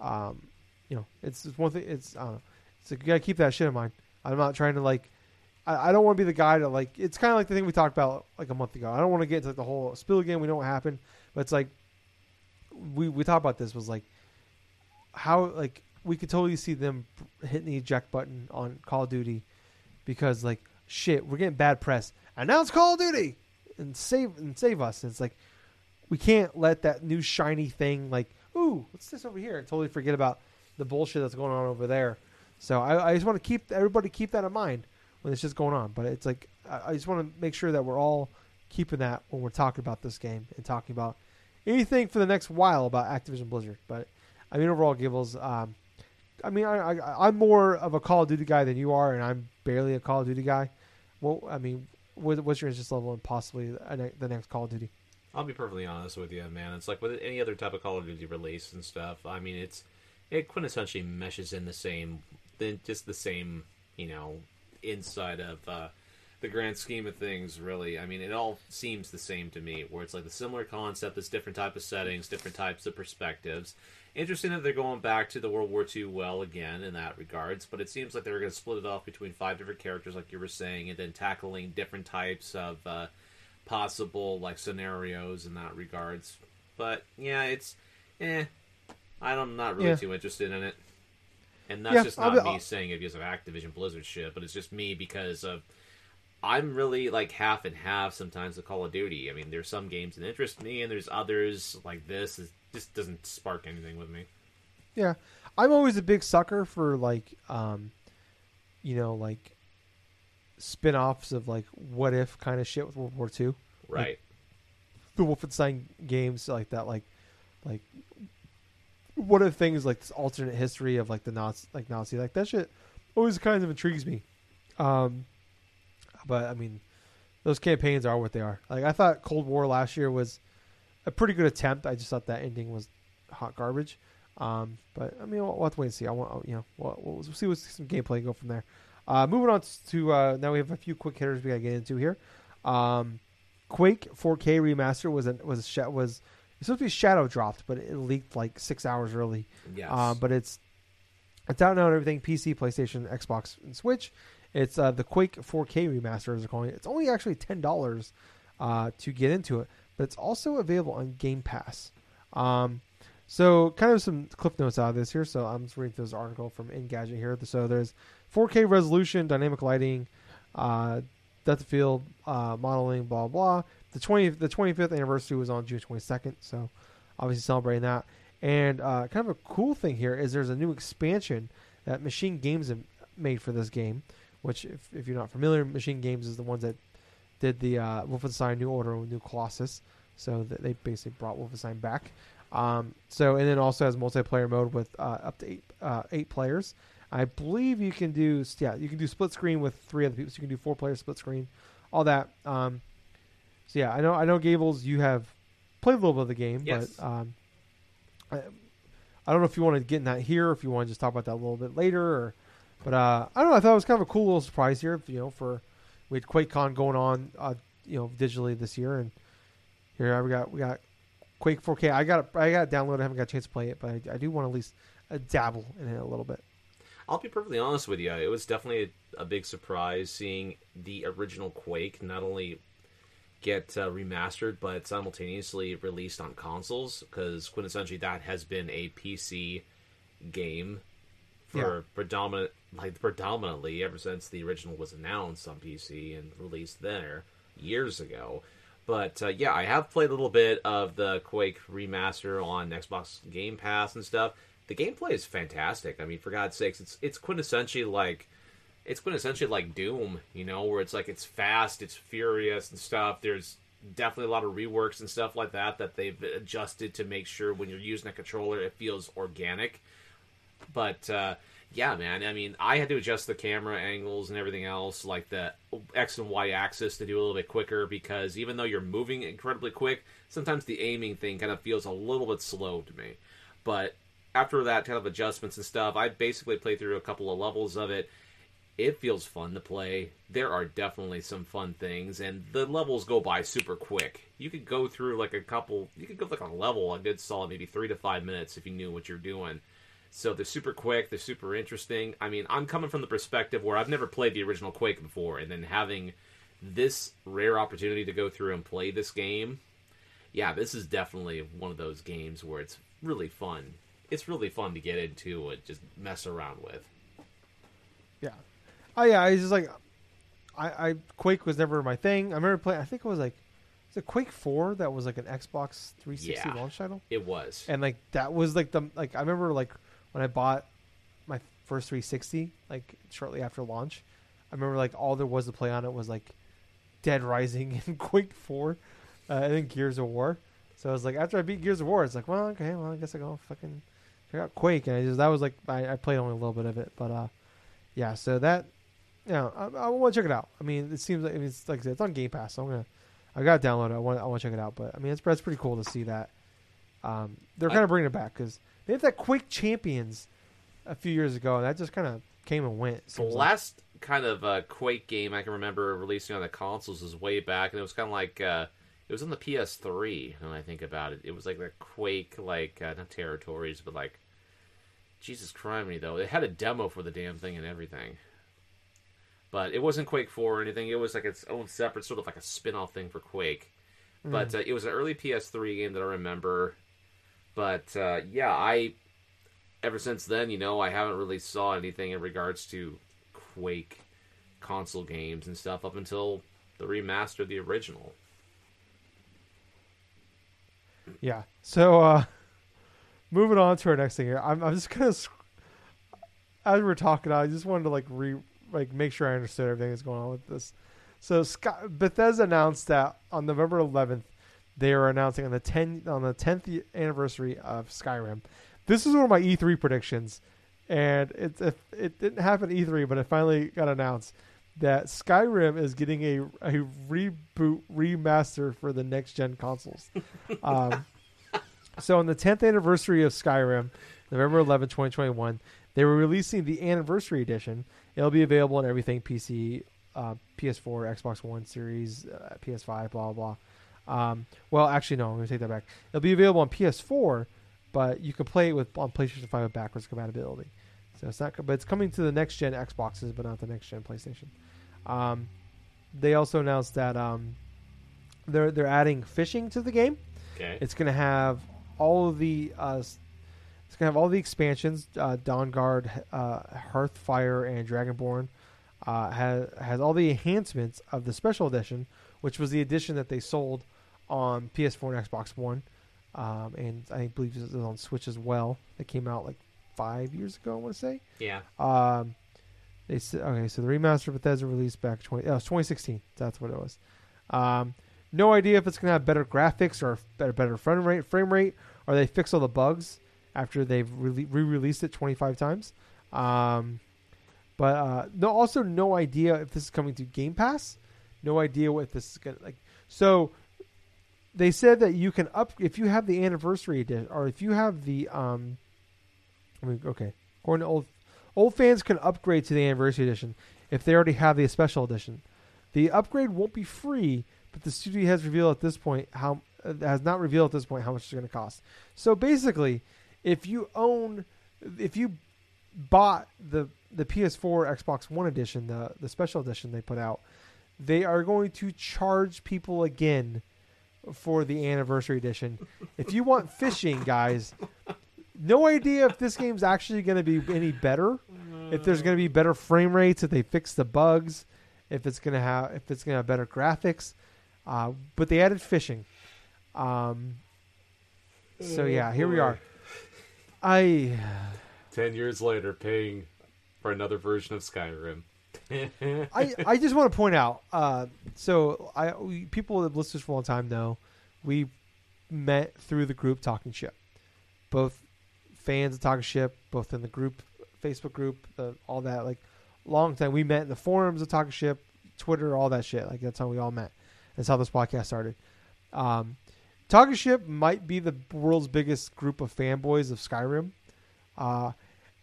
Um, you know, it's, it's one thing. It's uh, it's like you gotta keep that shit in mind. I'm not trying to like. I, I don't want to be the guy to like. It's kind of like the thing we talked about like a month ago. I don't want to get into like, the whole spill again. We know what happened, but it's like we we talked about this was like how like we could totally see them hitting the eject button on Call of Duty because like shit, we're getting bad press. Announce Call of Duty and save and save us. And it's like we can't let that new shiny thing like ooh, what's this over here? And totally forget about the bullshit that's going on over there. So I, I just want to keep everybody keep that in mind when it's just going on. But it's like I, I just want to make sure that we're all keeping that when we're talking about this game and talking about anything for the next while about Activision Blizzard. But I mean, overall, Gables. Um, I mean, I, I I'm more of a Call of Duty guy than you are, and I'm barely a Call of Duty guy. Well, I mean, what, what's your interest level in possibly the next Call of Duty? I'll be perfectly honest with you, man. It's like with any other type of Call of Duty release and stuff. I mean, it's it quintessentially meshes in the same, then just the same, you know, inside of uh, the grand scheme of things. Really, I mean, it all seems the same to me. Where it's like the similar concept, it's different type of settings, different types of perspectives. Interesting that they're going back to the World War II well again in that regards, but it seems like they're going to split it off between five different characters, like you were saying, and then tackling different types of. Uh, possible like scenarios in that regards. But yeah, it's eh. I'm not really yeah. too interested in it, and that's yeah, just not be, me I'll... saying it because of Activision Blizzard shit, but it's just me because of I'm really like half and half sometimes with Call of Duty. I mean, there's some games that interest me, and there's others like this. Just doesn't spark anything with me. Yeah, I'm always a big sucker for like, um, you know, like spin-offs of like what if kind of shit with World War II. Right. Like, the Wolfenstein games like that, like like what if things like this alternate history of like the Nazi, like Nazi, like that shit always kind of intrigues me. Um, but I mean, those campaigns are what they are. Like I thought Cold War last year was a pretty good attempt. I just thought that ending was hot garbage. Um, but I mean, we'll, we'll, have to wait and see. I want you know, we'll, we'll see what some gameplay go from there. Uh, moving on to uh, now we have a few quick hitters we gotta get into here. Um, Quake 4K remaster was an, was was supposed to be shadow dropped, but it leaked like six hours early. Yes. Uh, but it's it's out now on everything: PC, PlayStation, Xbox, and Switch. It's uh, the Quake 4K remaster, as they're calling it. It's only actually ten dollars uh, to get into it, but it's also available on Game Pass. Um, so, kind of some clip notes out of this here. So, I'm just reading through this article from Engadget here. So, there's 4K resolution, dynamic lighting, uh, depth of field uh, modeling, blah blah. The 20 the 25th anniversary was on June 22nd, so obviously celebrating that. And uh, kind of a cool thing here is there's a new expansion that MachineGames made for this game, which if, if you're not familiar, MachineGames is the ones that did the uh, Wolfenstein New Order New Colossus. So they basically brought Wolfenstein back. Um, so and then also has multiplayer mode with uh, up to eight uh, eight players. I believe you can do yeah you can do split screen with three other people. So you can do four player split screen, all that. Um, so yeah, I know I know Gables, you have played a little bit of the game, yes. but um, I, I don't know if you want to get in that here, if you want to just talk about that a little bit later, or but uh, I don't know. I thought it was kind of a cool little surprise here. You know, for we had QuakeCon going on, uh, you know, digitally this year, and here we got we got Quake 4K. I got it, I got it downloaded. I haven't got a chance to play it, but I, I do want to at least uh, dabble in it a little bit. I'll be perfectly honest with you. It was definitely a, a big surprise seeing the original Quake not only get uh, remastered but simultaneously released on consoles because quintessentially that has been a PC game for yeah. predominant like predominantly ever since the original was announced on PC and released there years ago. But uh, yeah, I have played a little bit of the Quake remaster on Xbox Game Pass and stuff the gameplay is fantastic. I mean, for God's sakes, it's it's quintessentially like it's quintessentially like Doom, you know, where it's like it's fast, it's furious and stuff. There's definitely a lot of reworks and stuff like that that they've adjusted to make sure when you're using a controller it feels organic. But uh, yeah, man, I mean, I had to adjust the camera angles and everything else, like the X and Y axis, to do a little bit quicker because even though you're moving incredibly quick, sometimes the aiming thing kind of feels a little bit slow to me. But after that kind of adjustments and stuff, I basically played through a couple of levels of it. It feels fun to play. There are definitely some fun things, and the levels go by super quick. You could go through like a couple, you could go like a level a good solid maybe three to five minutes if you knew what you're doing. So they're super quick, they're super interesting. I mean, I'm coming from the perspective where I've never played the original Quake before, and then having this rare opportunity to go through and play this game, yeah, this is definitely one of those games where it's really fun it's really fun to get into and just mess around with. Yeah. Oh yeah, I just like I, I Quake was never my thing. I remember playing. I think it was like, was the Quake Four that was like an Xbox 360 Yeah. launch title? It was. And like that was like the like I remember like when I bought my first 360 like shortly after launch. I remember like all there was to play on it was like Dead Rising <laughs> and Quake 4 uh, and then Gears of War. So I was like after I beat Gears of War, it's like well okay well I guess I go fucking check out Quake and I just that was like I, I played only a little bit of it but uh yeah so that yeah I, I want to check it out. I mean it seems like I mean, it's like I said, it's on Game Pass so I'm gonna I got to download it. I want I want to check it out but I mean it's that's pretty cool to see that. Um, they're kind of bringing it back because they had that Quake Champions a few years ago, and that just kind of came and went. The seems like. last kind of uh, Quake game I can remember releasing on the consoles was way back, and it was kind of like uh, it was on the PS3. When I think about it, it was like the Quake, like uh, not territories, but like Jesus criminy though. It had a demo for the damn thing and everything, but it wasn't Quake Four or anything. It was like its own separate sort of like a spin-off thing for Quake. But uh, it was an early PS3 game that I remember. But uh, yeah, I ever since then, you know, I haven't really saw anything in regards to Quake console games and stuff up until the remaster of the original. Yeah. So uh moving on to our next thing here. I'm I'm just gonna as we're talking, I just wanted to like re like make sure I understood everything that's going on with this. So Bethesda announced that on November 11th they are announcing on the 10 on the 10th anniversary of Skyrim. This is one of my E3 predictions, and it it, it didn't happen E3, but it finally got announced that Skyrim is getting a a reboot remaster for the next gen consoles. <laughs> Um, so on the 10th anniversary of Skyrim, November 11, 2021, they were releasing the anniversary edition. It'll be available on everything PC, uh, PS4, Xbox One Series, uh, PS5, blah blah. Um, well, actually, no. I'm going to take that back. It'll be available on PS4, but you can play it with on PlayStation 5 with backwards compatibility. So it's not, but it's coming to the next gen Xboxes, but not the next gen PlayStation. Um, they also announced that um, they're they're adding fishing to the game. Okay. It's gonna have all of the uh, it's gonna have all the expansions. Uh, Dawnguard, uh, Hearthfire, and Dragonborn uh, has has all the enhancements of the special edition, which was the edition that they sold on PS4 and Xbox One, um, and I believe it was on Switch as well. That came out like five years ago. I want to say. yeah. Um, they said okay, so the remaster of Bethesda released back twenty. Oh, it was 2016. That's what it was. Um, no idea if it's gonna have better graphics or better better frame rate, frame rate, or they fix all the bugs after they've re released it 25 times. Um, but uh, no, also no idea if this is coming to Game Pass. No idea what this is gonna like. So they said that you can up if you have the anniversary edition or if you have the um. I mean, okay, according to old Old fans can upgrade to the anniversary edition if they already have the special edition. The upgrade won't be free, but the studio has revealed at this point how uh, has not revealed at this point how much it's going to cost. So basically, if you own, if you bought the the PS4 Xbox One edition, the the special edition they put out, they are going to charge people again for the anniversary edition. if you want fishing, guys, no idea if this game's actually going to be any better. If there's going to be better frame rates, if they fix the bugs, if it's going to have if it's going to have better graphics. Uh, but they added fishing. Um, so yeah, here we are. I Ten years later, paying for another version of Skyrim. I, I just want to point out. Uh, so I we, people that have listened for a long time know we met through the group Talking Ship. Both fans of Talking Ship, both in the group, Facebook group, all that. Like long time, we met in the forums of Talking Ship, Twitter, all that shit. Like that's how we all met. That's how this podcast started. Um, Talking Ship might be the world's biggest group of fanboys of Skyrim. Uh,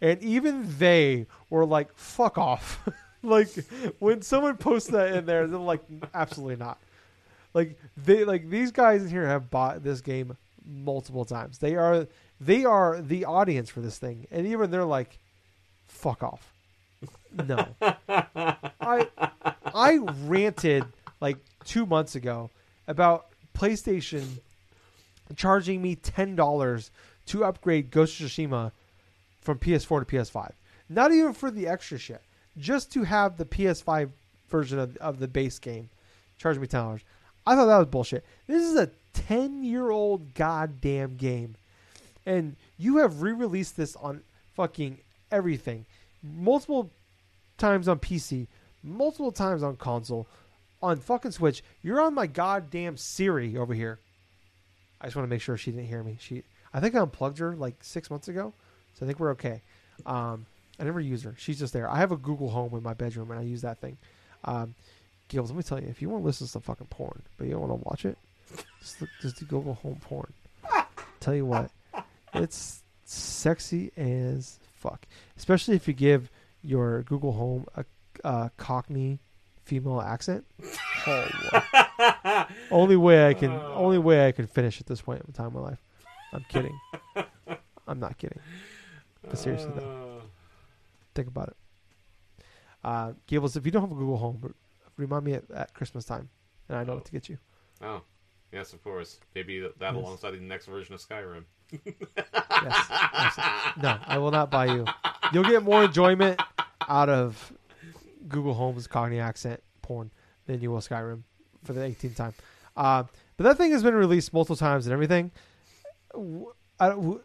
and even they were like, fuck off. <laughs> like, when someone posts that in there, they're like, absolutely not. Like, they, like, these guys in here have bought this game multiple times. They are, they are the audience for this thing. And even they're like, fuck off. No. <laughs> I, I ranted like two months ago about PlayStation charging me ten dollars to upgrade Ghost of Tsushima from PS4 to PS5. Not even for the extra shit, just to have the PS5 version of, of the base game. Charge me ten dollars. I thought that was bullshit. This is a 10 year old goddamn game. And you have re released this on fucking everything. Multiple times on PC, multiple times on console, on fucking Switch. You're on my goddamn Siri over here. I just want to make sure she didn't hear me. She, I think I unplugged her like six months ago, so I think we're okay. Um, I never use her. She's just there. I have a Google Home in my bedroom, and I use that thing. Um, Gills, let me tell you, if you want to listen to some fucking porn, but you don't want to watch it, just, look, just do Google Home porn. tell you what, it's sexy as fuck. Especially if you give your Google Home a, a Cockney female accent. Oh, <laughs> only way I can, only way I can finish at this point in time in my life. I'm kidding. <laughs> I'm not kidding. But seriously, though, think about it. Uh, Gables, if you don't have a Google Home, remind me at, at Christmas time, and I know Oh. what to get you. Oh, yes, of course. Maybe that, Yes. alongside the next version of Skyrim. Yes. yes. <laughs> No, I will not buy you. You'll get more enjoyment out of Google Home's Cockney accent porn than you will Skyrim for the 18th time. Uh, but that thing has been released multiple times and everything. I, don't,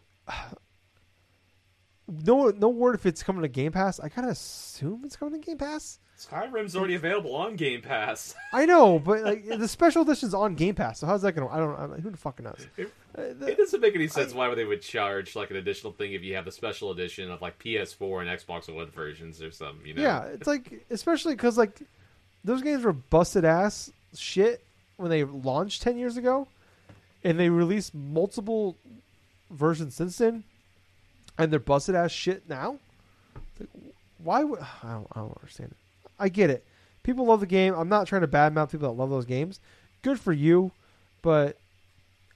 no, no word if it's coming to Game Pass. I kind of assume it's coming to Game Pass. Skyrim's already available on Game Pass. <laughs> I know, but like the special edition's on Game Pass. So how's that gonna? I don't. know. don't who the fucking knows? It- Uh, It doesn't make any sense why they would charge like an additional thing if you have the special edition of like PS4 and Xbox One versions or something. You know? Yeah, it's like especially because like those games were busted ass shit when they launched ten years ago, and they released multiple versions since then, and they're busted ass shit now. Like, why would <sighs> I don't, I don't understand it. I get it. People love the game. I'm not trying to badmouth people that love those games. Good for you, but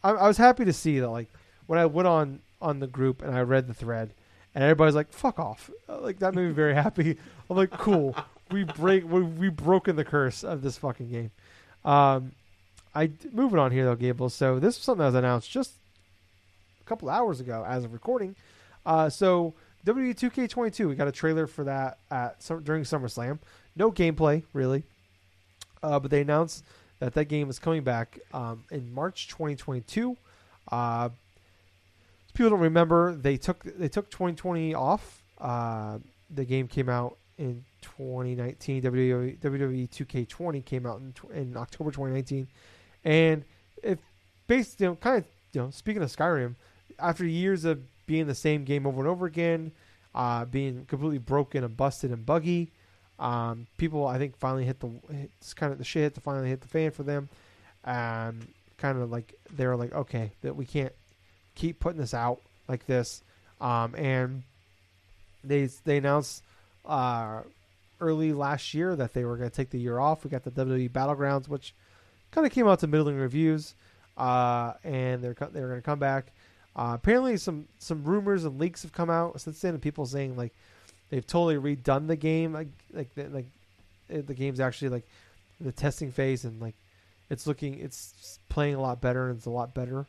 I, I was happy to see that like when I went on on the group and I read the thread and everybody's like fuck off <laughs> like that made me very happy <laughs> i'm like cool we break we, we broken the curse of this fucking game um i moving on here though gable so this was something that was announced just a couple hours ago as of recording uh so WWE 2K22 we got a trailer for that at during SummerSlam no gameplay really uh but they announced that that game is coming back um, in March 2022 uh people don't remember they took they took 2020 off. Uh, the game came out in 2019. WWE, WWE 2K20 came out in, in October 2019, and if based you know kind of you know speaking of Skyrim, after years of being the same game over and over again, uh, being completely broken and busted and buggy. Um, people, I think, finally hit the it's kind of the shit to finally hit the fan for them. and kind of like they were like, okay, that we can't keep putting this out like this. Um, and they they announced uh, early last year that they were going to take the year off. We got the WWE Battlegrounds, which kind of came out to middling reviews, uh, and they're they're going to come back. Uh, apparently, some some rumors and leaks have come out since then, and people saying like they've totally redone the game, like like the, like uh, the game's actually like the testing phase, and like it's looking it's playing a lot better, and it's a lot better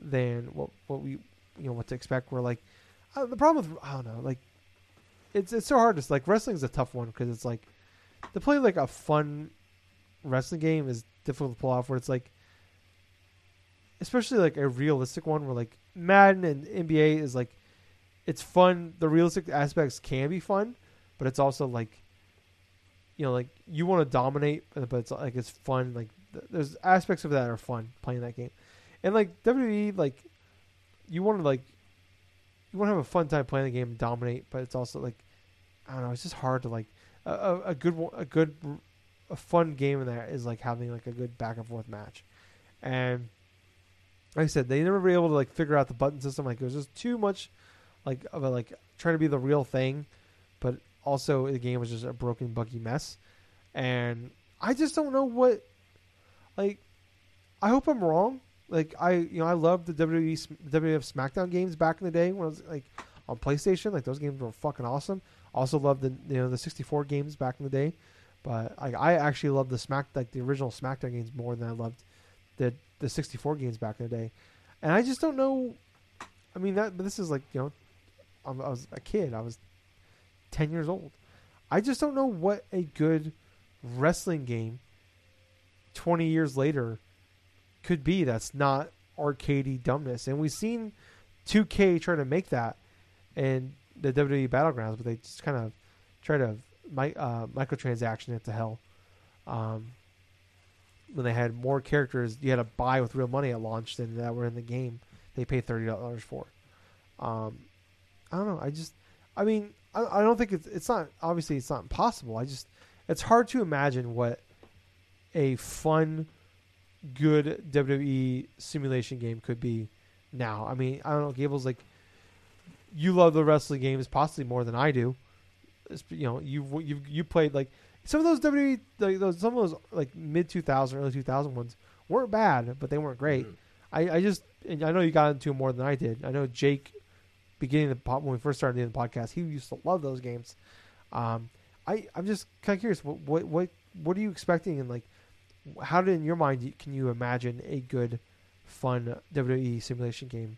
than what what we you know what to expect. We're like uh, the problem with I don't know like it's it's so hard to like wrestling's a tough one because it's like to play like a fun wrestling game is difficult to pull off where it's like especially like a realistic one where like Madden and NBA is like it's fun. The realistic aspects can be fun but it's also like you know like you want to dominate but it's like it's fun. Like th- there's aspects of that are fun playing that game. And like WWE like you want to like you want to have a fun time playing the game and dominate but it's also like I don't know it's just hard to like a, a, good a good a fun game in that is like having like a good back and forth match. And like I said they never were able to like figure out the button system. Like it was just too much like of a like trying to be the real thing but also the game was just a broken buggy mess. And I just don't know what like I hope I'm wrong. Like I you know I loved the WWE WWF SmackDown games back in the day when I was like on PlayStation. Like those games were fucking awesome. Also loved the you know the 64 games back in the day. But like I actually loved the Smack like the original SmackDown games more than I loved the the 64 games back in the day and I just don't know I mean that this is like you know I'm, I was a kid I was 10 years old I just don't know what a good wrestling game 20 years later could be that's not arcadey dumbness. And we've seen 2K try to make that in the WWE Battlegrounds, but they just kind of try to mi- uh, microtransaction it to hell. Um, when they had more characters, you had to buy with real money at launch than that were in the game. They pay thirty dollars for. Um, I don't know. I just, I mean, I, I don't think it's it's not obviously it's not impossible. I just it's hard to imagine what a fun, good WWE simulation game could be now. I mean, I don't know. Gable's like, you love the wrestling games possibly more than I do. It's, you know, you you you played like some of those WWE like those some of those like mid two thousand early two thousand ones weren't bad, but they weren't great. Mhm. I, I just and I know you got into more than I did. I know Jake, beginning the pod, when we first started doing the podcast, he used to love those games. Um, I I'm just kind of curious. What what what what are you expecting? And like, how did in your mind can you imagine a good, fun WWE simulation game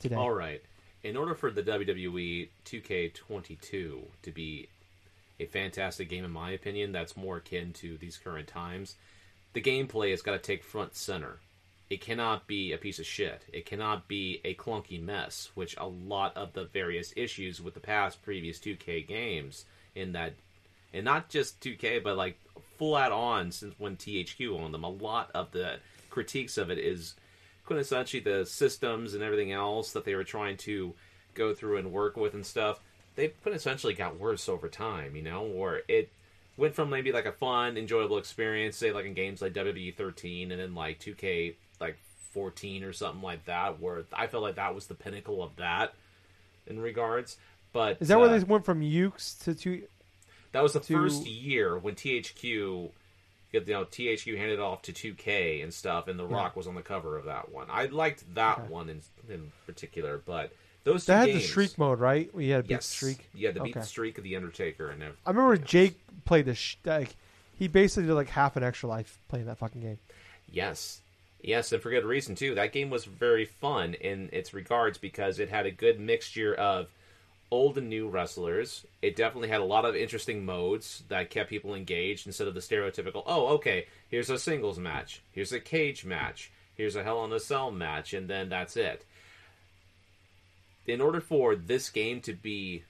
today? All right. In order for the WWE 2K22 to be a fantastic game, in my opinion, that's more akin to these current times, the gameplay has got to take front center. It cannot be a piece of shit. It cannot be a clunky mess, which a lot of the various issues with the past previous 2K games in that, and not just 2K, but like full out on since when THQ owned them, a lot of the critiques of it is quintessentially the systems and everything else that they were trying to go through and work with and stuff, they quintessentially got worse over time, you know, or it went from maybe like a fun, enjoyable experience, say like in games like WWE 13 and then like 2K like 14 or something like that, where I felt like that was the pinnacle of that in regards. But Is that where uh, they went from Yuke's to two? that was the to- first year when THQ, you know, THQ handed off to 2K and stuff, and The Yeah. Rock was on the cover of that one. I liked that Okay. one in, in particular, but those two That had games, the streak mode, right? We had big yes, streak. You had to beat the Okay. streak of the Undertaker, and. I remember Jake played the sh- like he basically did like half an extra life playing that fucking game. Yes. Yes, and for good reason too. That game was very fun in its regards because it had a good mixture of old and new wrestlers. It definitely had a lot of interesting modes that kept people engaged instead of the stereotypical, oh, okay, here's a singles match, here's a cage match, here's a Hell in a Cell match, and then that's it. In order for this game to be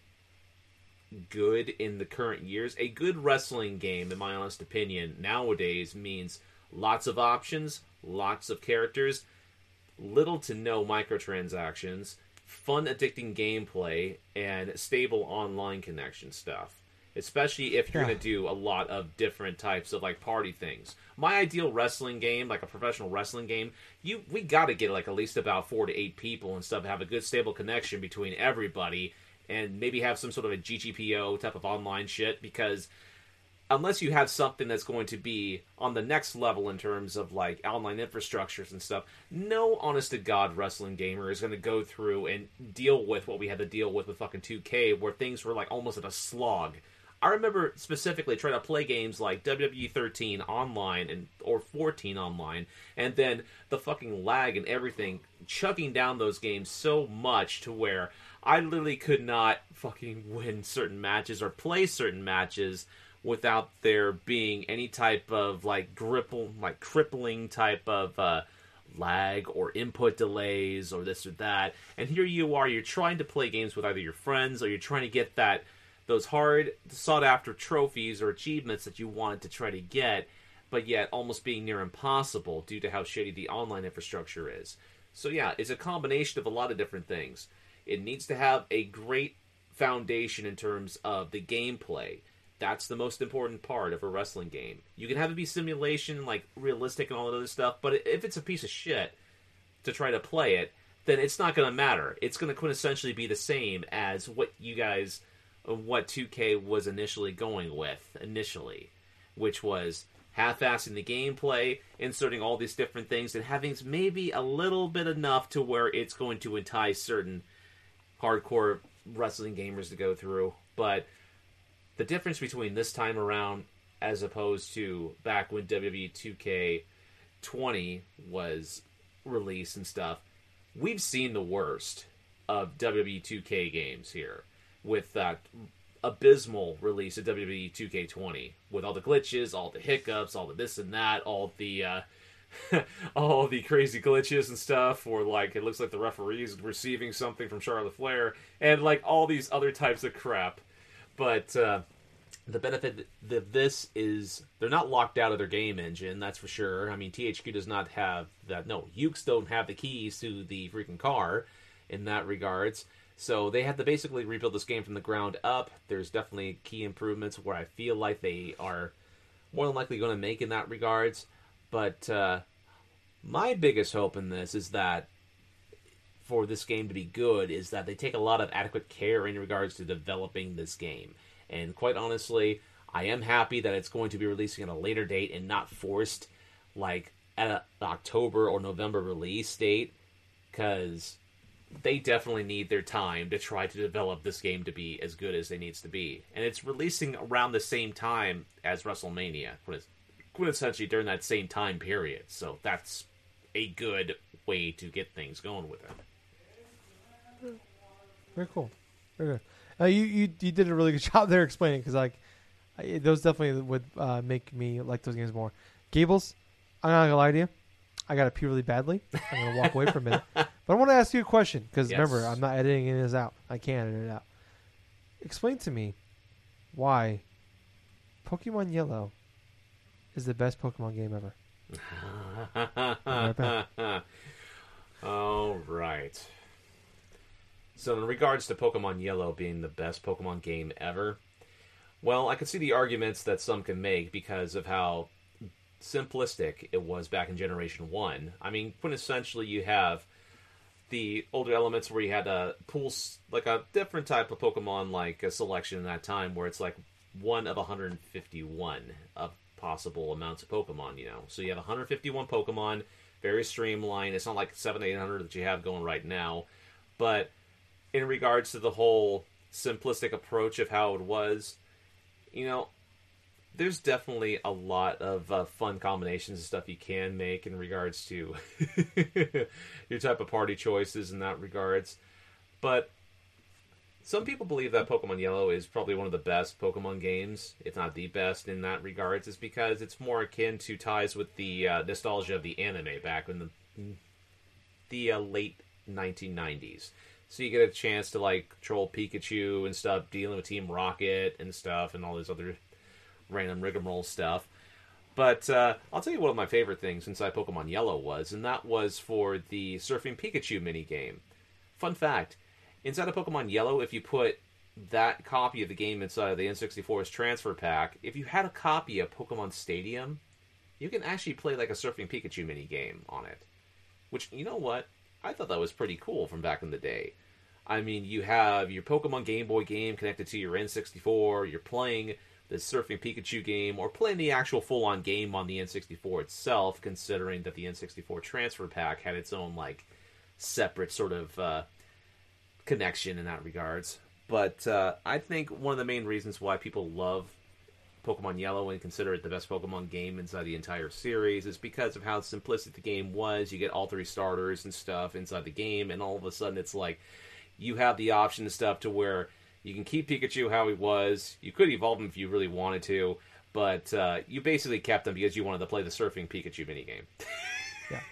good in the current years, a good wrestling game, in my honest opinion, nowadays means lots of options, lots of characters, little to no microtransactions, fun, addicting gameplay, and stable online connection stuff. Especially if you're Yeah. going to do a lot of different types of like party things. My ideal wrestling game, like a professional wrestling game, you we got to get like at least about four to eight people and stuff, have a good stable connection between everybody, and maybe have some sort of a GGPO type of online shit because unless you have something that's going to be on the next level in terms of like online infrastructures and stuff, no honest to god wrestling gamer is going to go through and deal with what we had to deal with with fucking 2K, where things were like almost at a slog. I remember specifically trying to play games like WWE 13 online and or 14 online, and then the fucking lag and everything chugging down those games so much to where I literally could not fucking win certain matches or play certain matches without there being any type of like gripple like crippling type of uh lag or input delays or this or that. And here you are you're trying to play games with either your friends or you're trying to get that those hard sought after trophies or achievements that you wanted to try to get but yet almost being near impossible due to how shitty the online infrastructure is so yeah it's a combination of a lot of different things it needs to have a great foundation in terms of the gameplay that's the most important part of a wrestling game. You can have it be simulation, like realistic and all that other stuff, but if it's a piece of shit to try to play it, then it's not going to matter. It's going to quintessentially be the same as what you guys, what 2K was initially going with initially, which was half-assing the gameplay, inserting all these different things, and having maybe a little bit enough to where it's going to entice certain hardcore wrestling gamers to go through, but the difference between this time around as opposed to back when WWE 2K20 was released and stuff, we've seen the worst of WWE 2K games here with that abysmal release of WWE 2K20 with all the glitches, all the hiccups, all the this and that, all the uh, <laughs> all the crazy glitches and stuff, or like it looks like the referee is receiving something from Charlotte Flair, and like all these other types of crap. But uh, the benefit of this is they're not locked out of their game engine, that's for sure. I mean, THQ does not have that. No, Yuke's don't have the keys to the freaking car in that regards. So they had to basically rebuild this game from the ground up. There's definitely key improvements where I feel like they are more than likely going to make in that regards. But uh, my biggest hope in this is that for this game to be good is that they take a lot of adequate care in regards to developing this game. And quite honestly, I am happy that it's going to be releasing at a later date and not forced like at an October or November release date because they definitely need their time to try to develop this game to be as good as it needs to be. And it's releasing around the same time as WrestleMania, quintessentially during that same time period. So that's a good way to get things going with it. Very cool. Very good. Uh, you, you you did a really good <laughs> job there explaining because like I, those definitely would uh, make me like those games more. Gables, I'm not gonna lie to you. I got to pee really badly. I'm gonna walk away for a minute, <laughs> but I want to ask you a question because Yes. remember I'm not editing this out. I can't edit it out. Explain to me why Pokemon Yellow is the best Pokemon game ever. <laughs> All right. So, in regards to Pokemon Yellow being the best Pokemon game ever, well, I can see the arguments that some can make because of how simplistic it was back in Generation 1. I mean, quintessentially, you have the older elements where you had a pool, like a different type of Pokemon, like a selection in that time, where it's like one of 151 of possible amounts of Pokemon, you know. So you have 151 Pokemon, very streamlined. It's not like 7 800 that you have going right now. But in regards to the whole simplistic approach of how it was, you know, there's definitely a lot of uh, fun combinations and stuff you can make in regards to <laughs> your type of party choices in that regards. But some people believe that Pokemon Yellow is probably one of the best Pokemon games, if not the best in that regards, is because it's more akin to ties with the uh, nostalgia of the anime back in the the uh, late 1990s. So you get a chance to like troll Pikachu and stuff, dealing with Team Rocket and stuff, and all this other random rigmarole stuff. But uh, I'll tell you one of my favorite things inside Pokemon Yellow was, and that was for the Surfing Pikachu minigame. Fun fact inside of Pokemon Yellow, if you put that copy of the game inside of the N64's transfer pack, if you had a copy of Pokemon Stadium, you can actually play like a Surfing Pikachu minigame on it. Which, you know what? I thought that was pretty cool from back in the day. I mean, you have your Pokemon Game Boy game connected to your N64, you're playing the Surfing Pikachu game, or playing the actual full on game on the N64 itself, considering that the N64 transfer pack had its own, like, separate sort of uh, connection in that regards. But uh, I think one of the main reasons why people love Pokemon Yellow and consider it the best Pokemon game inside the entire series is because of how simplistic the game was. You get all three starters and stuff inside the game, and all of a sudden it's like you have the option and stuff to where you can keep Pikachu how he was. You could evolve him if you really wanted to, but uh, you basically kept him because you wanted to play the Surfing Pikachu minigame. <laughs>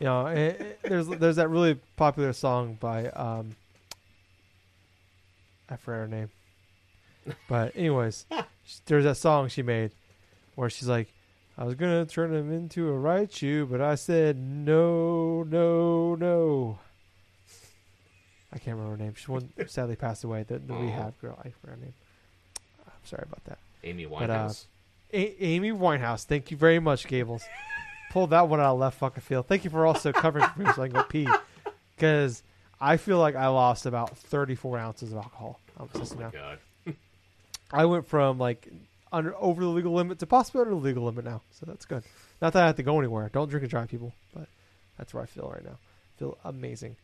You know, it, it- there's there's that really popular song by um, I forget her name, but anyways, <laughs> there's that song she made where she's like, "I was gonna turn him into a Raichu, but I said no, no, no." I can't remember her name. She one <laughs> sadly passed away. The, the Aw. rehab girl. I forgot her name. I'm sorry about that. Amy But, uh, Winehouse. A- Amy Winehouse. Thank you very much, Gables. <laughs> Pulled that one out of left fucking field. Thank you for also covering for me so I can go pee. Because I feel like I lost about 34 ounces of alcohol. I'm oh my now. god. <laughs> I went from like under over the legal limit to possibly under the legal limit now. So that's good. Not that I have to go anywhere. Don't drink and drive, people. But that's where I feel right now. feel amazing.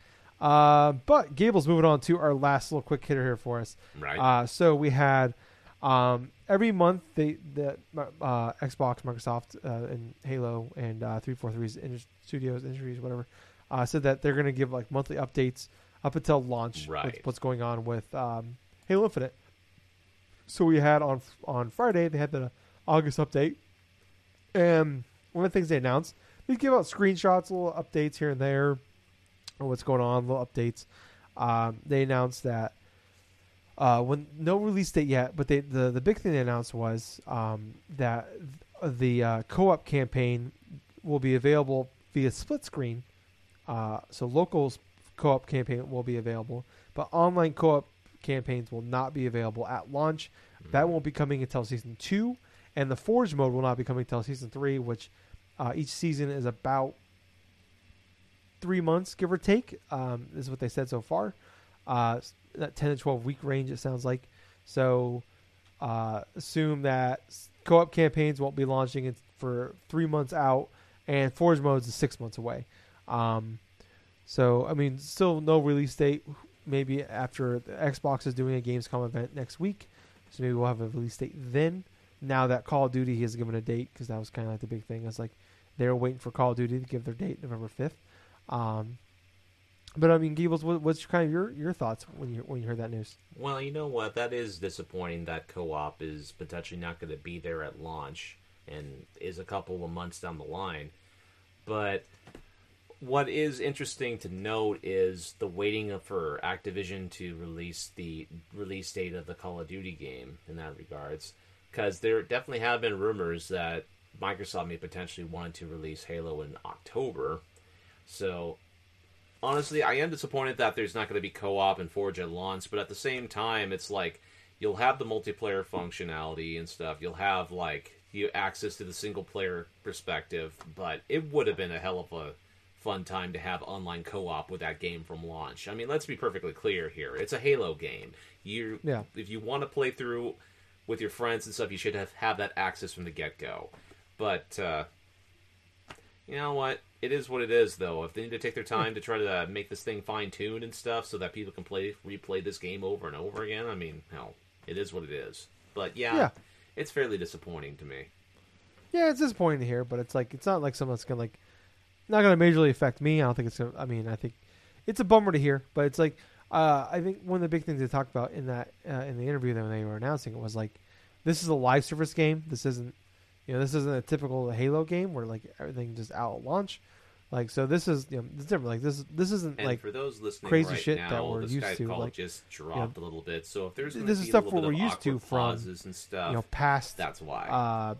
Uh, but Gables moving on to our last little quick hitter here for us. Right? Uh, so we had um, every month they the uh, Xbox, Microsoft, uh, and Halo and uh, 343's Indus- Studios, Industries, whatever, uh, said that they're going to give like monthly updates up until launch. Right. With what's going on with um, Halo Infinite. So we had on on Friday they had the August update, and one of the things they announced they give out screenshots, little updates here and there, what's going on, little updates. Um, they announced that uh, when no release date yet, but they the the big thing they announced was um, that the uh, co-op campaign will be available via split screen. Uh, so local s- co-op campaign will be available, but online co-op campaigns will not be available at launch. That won't be coming until season two, and the Forge mode will not be coming until season three, which uh, each season is about three months, give or take. Um, is what they said so far. Uh, that ten to twelve week range, it sounds like. So uh, assume that co-op campaigns won't be launching for three months out, and Forge modes is six months away. Um, so I mean, still no release date. Maybe after Xbox is doing a Gamescom event next week, so maybe we'll have a release date then. Now that Call of Duty has given a date, because that was kind of like the big thing. It's like they were waiting for Call of Duty to give their date, November fifth. Um, but I mean, Gables, what, what's kind of your, your thoughts when you when you heard that news? Well, you know what? That is disappointing that co-op is potentially not going to be there at launch and is a couple of months down the line. But what is interesting to note is the waiting for Activision to release the release date of the Call of Duty game in that regards, because there definitely have been rumors that Microsoft may potentially want to release Halo in October. So honestly, I am disappointed that there's not going to be co-op and Forge at launch, but at the same time, it's like you'll have the multiplayer functionality and stuff. You'll have like you access to the single player perspective, but it would have been a hell of a fun time to have online co-op with that game from launch. I mean, let's be perfectly clear here. It's a Halo game. You Yeah. if you want to play through with your friends and stuff, you should have, have that access from the get-go. But uh you know what? It is what it is, though. If they need to take their time to try to uh, make this thing fine tuned and stuff, so that people can play replay this game over and over again, I mean, hell, it is what it is. But yeah, Yeah. it's fairly disappointing to me. Yeah, it's disappointing to hear, but it's like it's not like something that's gonna like not gonna majorly affect me. I don't think it's gonna. I mean, I think it's a bummer to hear, but it's like uh, I think one of the big things they talked about in that uh, in the interview that when they were announcing it was like this is a live service game. This isn't you know this isn't a typical Halo game where like everything just out at launch. Like so, this is you know it's different. Like this this isn't And like for those listening crazy right shit now, that we're the used to, like, just dropped a little bit. So if there's This is stuff a little what bit we're used to from, and stuff, you know past that's why. uh,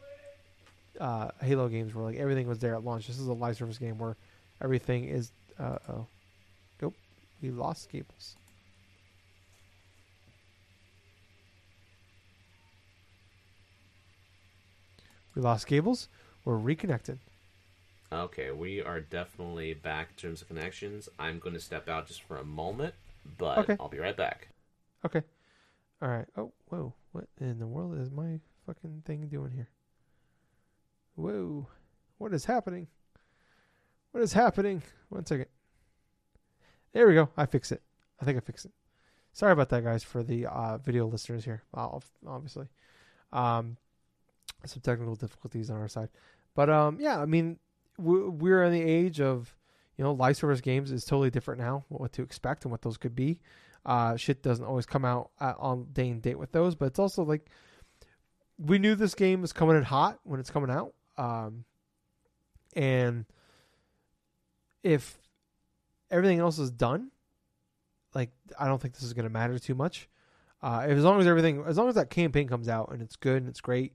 uh, Halo games where like everything was there at launch. This is a live service game where everything is. Uh, oh, nope, we lost Gables. We lost Gables. We're reconnected. Okay, we are definitely back in terms of connections. I'm going to step out just for a moment, but Okay. I'll be right back. Okay. All right. Oh, whoa. What in the world is my fucking thing doing here? Whoa. What is happening? What is happening? One second. There we go. I fix it. I think I fixed it. Sorry about that, guys, for the uh, video listeners here. Obviously, um, some technical difficulties on our side, but um, yeah. I mean, we- we're in the age of you know live service games is totally different now. What to expect and what those could be. Uh, shit doesn't always come out at, on day and date with those, but it's also like we knew this game was coming in hot when it's coming out, um, and if everything else is done, like I don't think this is going to matter too much. Uh, as long as everything, as long as that campaign comes out and it's good and it's great,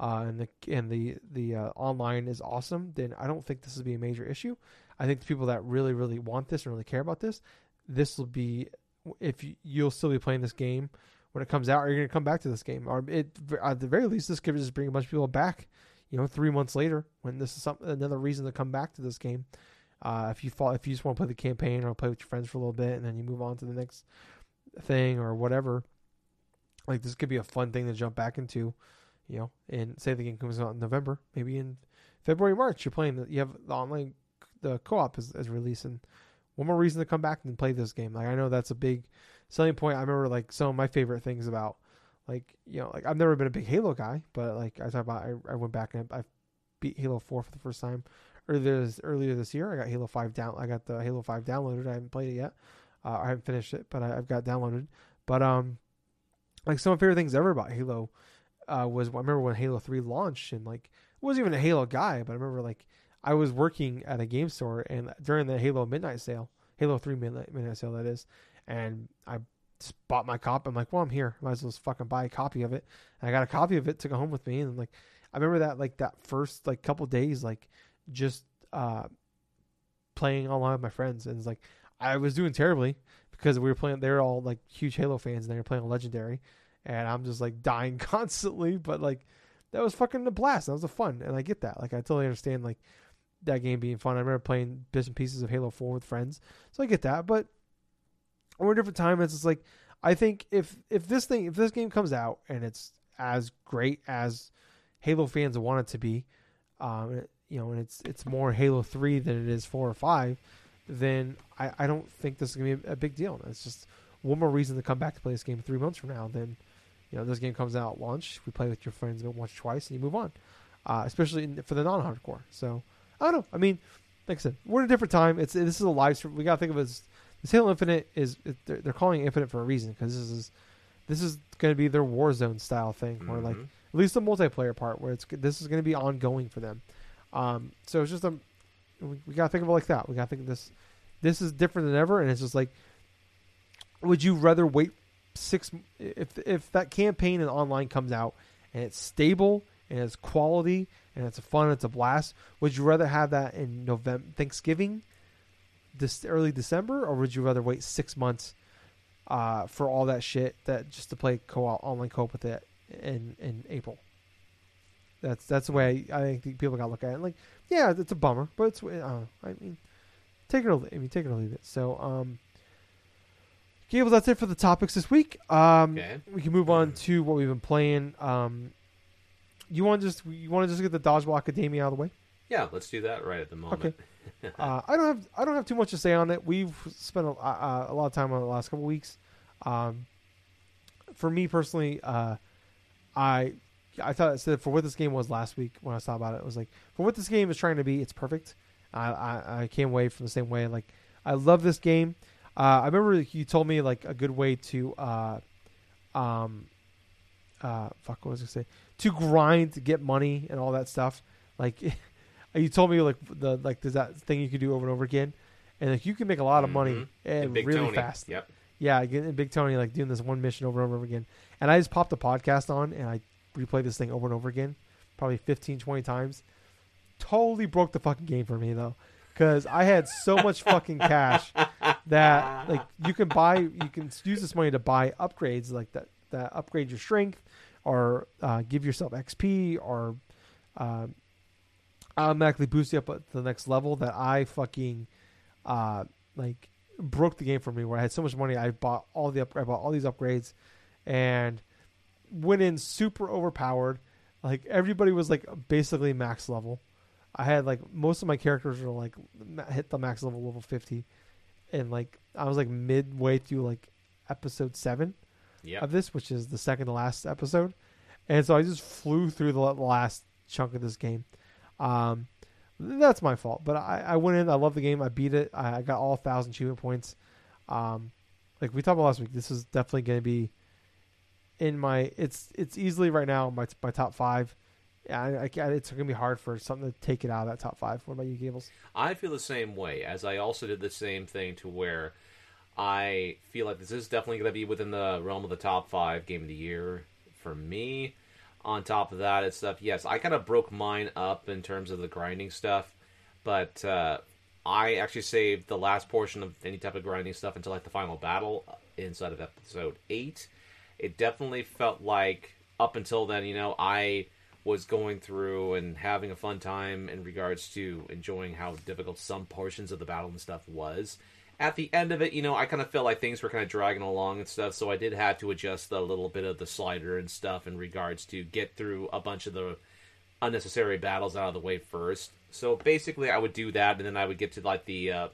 uh, and the and the the uh, online is awesome, then I don't think this will be a major issue. I think the people that really really want this and really care about this, this will be if you, you'll still be playing this game when it comes out, or you're going to come back to this game, or it at the very least, this could just bring a bunch of people back. You know, three months later, when this is some, another reason to come back to this game. Uh, if you fall, if you just want to play the campaign or play with your friends for a little bit, and then you move on to the next thing or whatever, like this could be a fun thing to jump back into. You know, and say the game comes out in November, maybe in February, March, you're playing. The, you have the online, the co-op is, is releasing. One more reason to come back and play this game. Like I know that's a big selling point. I remember like some of my favorite things about, like you know, like I've never been a big Halo guy, but like I talked about, I, I went back and I beat Halo Four for the first time earlier this, earlier this year. I got Halo Five down. I got the Halo Five downloaded. I haven't played it yet. Uh, I haven't finished it, but I, I've got downloaded. But um, like some of my favorite things ever about Halo uh, was I remember when Halo Three launched, and like I wasn't even a Halo guy, but I remember like I was working at a game store and during the Halo midnight sale, Halo Three midnight, midnight sale that is, and I just bought my copy. I'm like, well, I'm here, might as well just fucking buy a copy of it. And I got a copy of it, took it home with me, and like, I remember that like that first like couple days, like just uh playing online with my friends, and it's like I was doing terribly because we were playing. They're all like huge Halo fans, and they were playing Legendary, and I'm just like dying <laughs> constantly. But like that was fucking a blast. That was a fun, and I get that. Like I totally understand like that game being fun. I remember playing bits and pieces of Halo Four with friends, so I get that. But we're a different time. It's just like I think if if this thing if this game comes out and it's as great as Halo fans want it to be, um, you know, and it's it's more Halo Three than it is Four or Five, then I, I don't think this is gonna be a, a big deal. It's just one more reason to come back to play this game three months from now. Then, you know, this game comes out at launch. We play with your friends once, twice, and you move on. Uh, especially in, for the non-hardcore. So I don't know. I mean, like I said, we're in a different time. It's this is a live stream. We gotta think of it as this Halo Infinite is they're, they're calling it Infinite for a reason because this is this is going to be their Warzone style thing, mm-hmm. where like at least the multiplayer part, where it's this is going to be ongoing for them. Um, so it's just a we, we gotta think of it like that. We gotta think of this. This is different than ever, and it's just like, would you rather wait six if if that campaign and online comes out and it's stable and it's quality and it's fun, it's a blast. Would you rather have that in November, Thanksgiving, this early December, or would you rather wait six months uh, for all that shit that just to play co-op online co-op with it in in April? That's that's the way I, I think people got to look at it. Like, yeah, it's a bummer, but it's uh, I mean, take it or I mean, take it or leave it. So, um, Gable, that's it for the topics this week. Um, okay. we can move on to what we've been playing. Um, you want to just you want to just get the Dodgeball Academia out of the way? Yeah, let's do that right at the moment. Okay. <laughs> uh, I don't have I don't have too much to say on it. We've spent a, uh, a lot of time on the last couple weeks. Um, for me personally, uh, I I thought said for what this game was last week when I saw about it, it was like for what this game is trying to be, it's perfect. I I, I came away from the same way. Like I love this game. Uh, I remember you told me like a good way to uh, um, uh, fuck what was I gonna say to grind to get money and all that stuff. Like <laughs> you told me like the like there's that thing you can do over and over again, and like you can make a lot of money mm-hmm. and really Tony. fast. Yep. Yeah, getting Big Tony like doing this one mission over and over again, and I just popped the podcast on and I replayed this thing over and over again, probably 15, 20 times. Totally broke the fucking game for me though, because I had so much fucking cash that like you can buy, you can use this money to buy upgrades like that that upgrade your strength or uh, give yourself XP or uh, automatically boost you up to the next level. That I fucking uh, like broke the game for me where I had so much money I bought all the up- I bought all these upgrades and went in super overpowered. Like everybody was like basically max level. I had like most of my characters were like hit the max level level fifty, and like I was like midway through like episode seven yep. of this, which is the second to last episode, and so I just flew through the last chunk of this game. Um, that's my fault, but I, I went in. I love the game. I beat it. I, I got all thousand achievement points. Um, like we talked about last week, this is definitely going to be in my it's it's easily right now my my top five. I, I, it's going to be hard for something to take it out of that top five. What about you, Gables? I feel the same way. As I also did the same thing to where I feel like this is definitely going to be within the realm of the top five game of the year for me. On top of that, it's stuff. Yes, I kind of broke mine up in terms of the grinding stuff, but uh, I actually saved the last portion of any type of grinding stuff until like the final battle inside of episode eight it definitely felt like up until then, you know, I was going through and having a fun time in regards to enjoying how difficult some portions of the battle and stuff was. At the end of it, you know, I kind of felt like things were kind of dragging along and stuff, so I did have to adjust a little bit of the slider and stuff in regards to get through a bunch of the unnecessary battles out of the way first. So basically, I would do that, and then I would get to like the uh,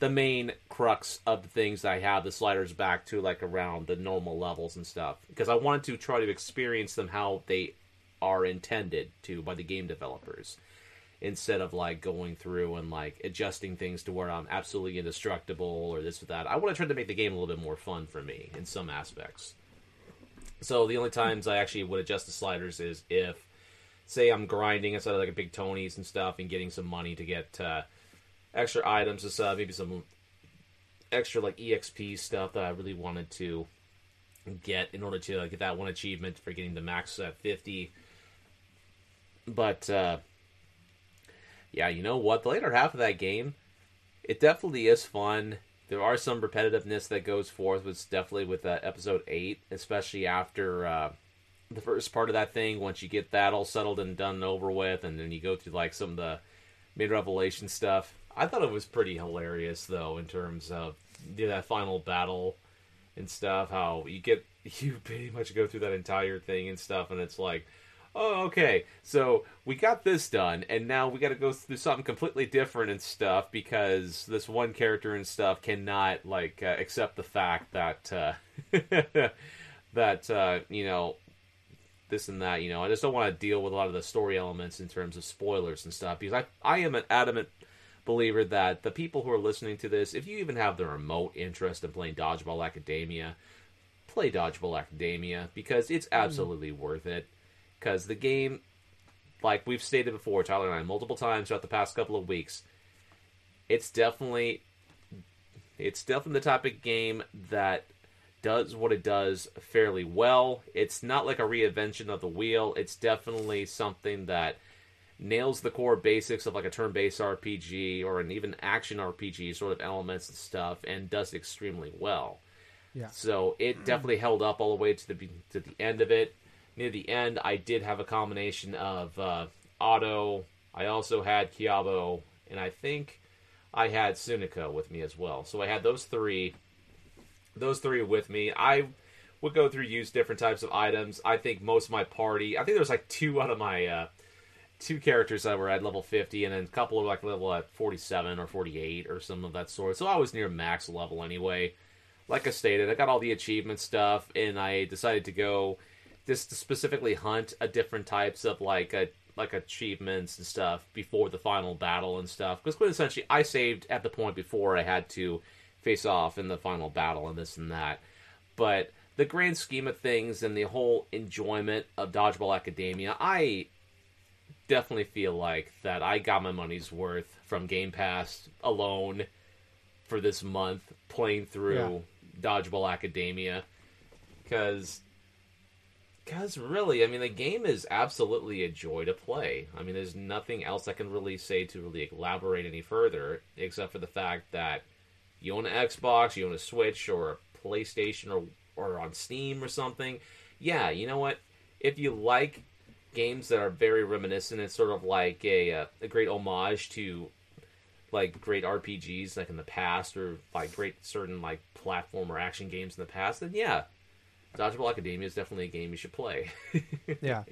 the main crux of the things I have the sliders back to like around the normal levels and stuff because I wanted to try to experience them how they are intended to by the game developers instead of like going through and like adjusting things to where I'm absolutely indestructible or this or that. I want to try to make the game a little bit more fun for me in some aspects. So the only times I actually would adjust the sliders is if say I'm grinding instead of like a big Tony's and stuff, and getting some money to get uh, extra items and stuff, maybe some extra like exp stuff that I really wanted to get in order to uh, get that one achievement for getting the max at 50. But uh, yeah, you know what? The later half of that game, it definitely is fun. There are some repetitiveness that goes forth, with definitely with uh, episode eight, especially after uh, the first part of that thing. Once you get that all settled and done and over with, and then you go through like some of the mid revelation stuff. I thought it was pretty hilarious though, in terms of you know, that final battle and stuff. How you get <laughs> you pretty much go through that entire thing and stuff, and it's like, oh, okay, so we got this done, and now we got to go through something completely different and stuff because this one character and stuff cannot like uh, accept the fact that uh, <laughs> that uh, you know this and that. You know, I just don't want to deal with a lot of the story elements in terms of spoilers and stuff because I I am an adamant believer that the people who are listening to this, if you even have the remote interest in playing Dodgeball Academia, play Dodgeball Academia because it's absolutely mm. worth it. Because the game, like we've stated before, Tyler and I multiple times throughout the past couple of weeks, it's definitely it's definitely the type of game that does what it does fairly well. It's not like a reinvention of the wheel. It's definitely something that nails the core basics of like a turn-based RPG or an even action RPG sort of elements and stuff, and does extremely well. Yeah. So it definitely held up all the way to the to the end of it. Near the end, I did have a combination of uh, Otto. I also had Kiabo, and I think I had Sunika with me as well. So I had those three, those three with me. I would go through use different types of items. I think most of my party. I think there was like two out of my uh, two characters that were at level 50 and then a couple of like level at 47 or 48 or some of that sort. So I was near max level anyway. Like I stated, I got all the achievement stuff and I decided to go just to specifically hunt a different types of like a like achievements and stuff before the final battle and stuff. Because essentially, I saved at the point before I had to face off in the final battle and this and that. But the grand scheme of things and the whole enjoyment of Dodgeball Academia, I definitely feel like that I got my money's worth from Game Pass alone for this month playing through yeah. Dodgeball Academia because because really, I mean, the game is absolutely a joy to play. I mean, there's nothing else I can really say to really elaborate any further, except for the fact that you own an Xbox, you own a Switch, or a PlayStation, or or on Steam or something. Yeah, you know what? If you like games that are very reminiscent. It's sort of like a uh, a great homage to like great RPGs like in the past or like great certain like platform or action games in the past. Then yeah, Dodgeball Academia is definitely a game you should play. <laughs> yeah,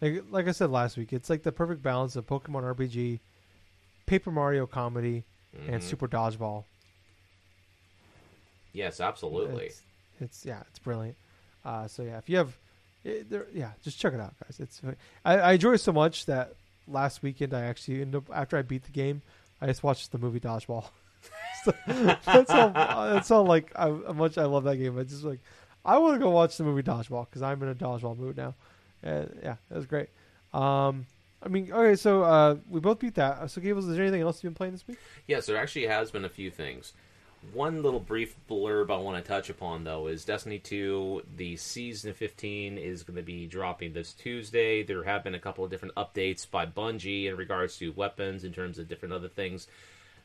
like like I said last week, it's like the perfect balance of Pokemon RPG, Paper Mario comedy, mm-hmm. and Super Dodgeball. Yes, absolutely. It's, it's yeah, it's brilliant. Uh, so yeah, if you have it, yeah, just check it out, guys. It's I, I enjoy it so much that last weekend I actually ended up after I beat the game, I just watched the movie Dodgeball. <laughs> so, that's how <laughs> that's how like how much I love that game. I just like I want to go watch the movie Dodgeball because I'm in a dodgeball mood now. And yeah, that was great. Um, I mean, okay, so uh, we both beat that. So, Gables, is there anything else you've been playing this week? Yes, there actually has been a few things. One little brief blurb I want to touch upon, though, is Destiny 2. The season 15 is going to be dropping this Tuesday. There have been a couple of different updates by Bungie in regards to weapons, in terms of different other things.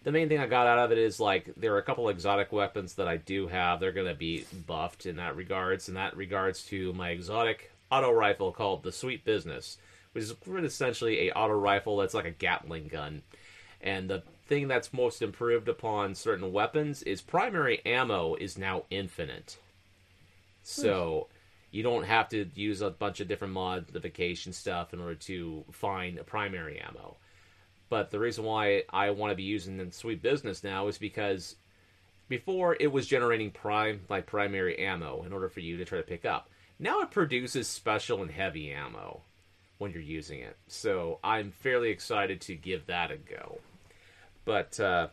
The main thing I got out of it is like there are a couple exotic weapons that I do have. They're to be buffed in that regards. In that regards to my exotic auto rifle called the Sweet Business, which is essentially a auto rifle that's like a Gatling gun. And the thing that's most improved upon certain weapons is primary ammo is now infinite. So you don't have to use a bunch of different modification stuff in order to find primary ammo. But the reason why I want to be using the Sweet Business now is because before it was generating prime like primary ammo in order for you to try to pick up. Now it produces special and heavy ammo when you're using it. So I'm fairly excited to give that a go. But uh,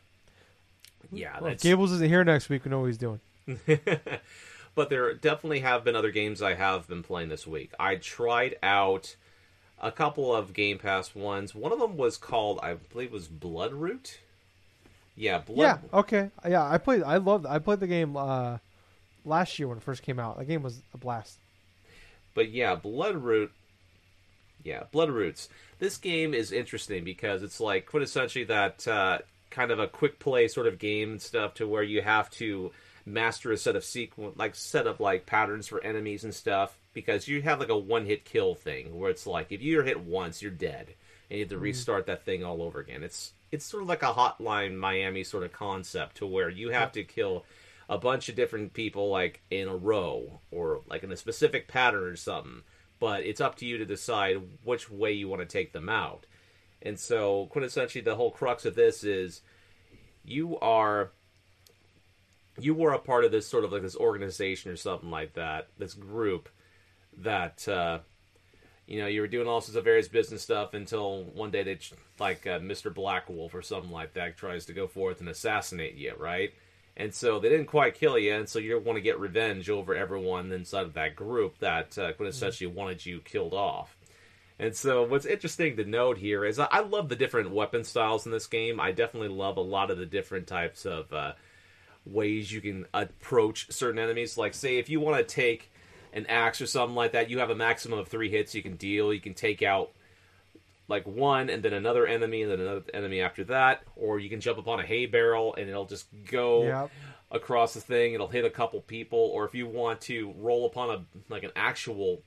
yeah, well, Gables isn't here next week. We know what he's doing. <laughs> but there definitely have been other games I have been playing this week. I tried out a couple of Game Pass ones. One of them was called, I believe, it was Bloodroot. Yeah, Blood. Yeah. Okay. Yeah, I played. I loved. I played the game uh, last year when it first came out. The game was a blast. But yeah, Bloodroot. Yeah, Bloodroots. This game is interesting because it's like quintessentially that uh, kind of a quick play sort of game and stuff to where you have to master a set of sequence, like set of like patterns for enemies and stuff. Because you have like a one hit kill thing where it's like if you're hit once, you're dead, and you have to mm-hmm. restart that thing all over again. It's it's sort of like a Hotline Miami sort of concept to where you have to kill a bunch of different people like in a row or like in a specific pattern or something. But it's up to you to decide which way you want to take them out. And so, quintessentially, the whole crux of this is you are you were a part of this sort of like this organization or something like that, this group that uh, you know you were doing all sorts of various business stuff until one day they like uh, Mr. Black Wolf or something like that tries to go forth and assassinate you, right? And so they didn't quite kill you, and so you want to get revenge over everyone inside of that group that uh, quintessentially mm-hmm. wanted you killed off. And so, what's interesting to note here is I love the different weapon styles in this game. I definitely love a lot of the different types of uh, ways you can approach certain enemies. Like, say, if you want to take an axe or something like that, you have a maximum of three hits you can deal. You can take out like one and then another enemy and then another enemy after that, or you can jump upon a hay barrel and it'll just go yep. across the thing. It'll hit a couple people, or if you want to roll upon a like an actual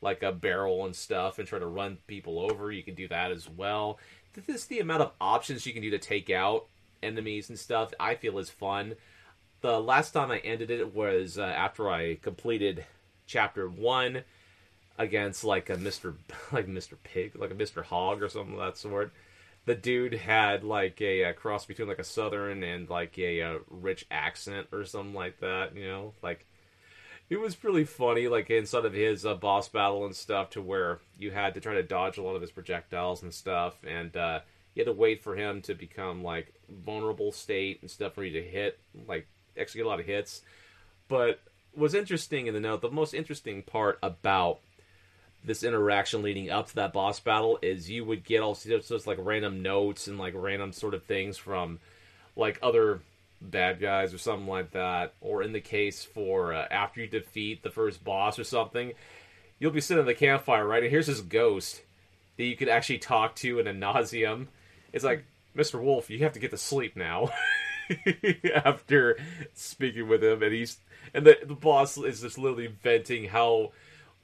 like a barrel and stuff and try to run people over, you can do that as well. This the amount of options you can do to take out enemies and stuff. I feel is fun. The last time I ended it was uh, after I completed chapter one against like a Mr. <laughs> like Mr. Pig, like a Mr. Hog or something of that sort. The dude had like a, a cross between like a southern and like a, a, rich accent or something like that. You know, like it was really funny. Like inside of his uh, boss battle and stuff, to where you had to try to dodge a lot of his projectiles and stuff, and uh, you had to wait for him to become like vulnerable state and stuff for you to hit, like execute a lot of hits. But was interesting in the note, the most interesting part about this interaction leading up to that boss battle is you would get all sorts of like random notes and like random sort of things from like other bad guys or something like that or in the case for uh, after you defeat the first boss or something you'll be sitting at the campfire right? And here's this ghost that you could actually talk to in a nauseum. It's like mr wolf you have to get to sleep now. <laughs> After speaking with him and he's and the, the boss is just literally venting how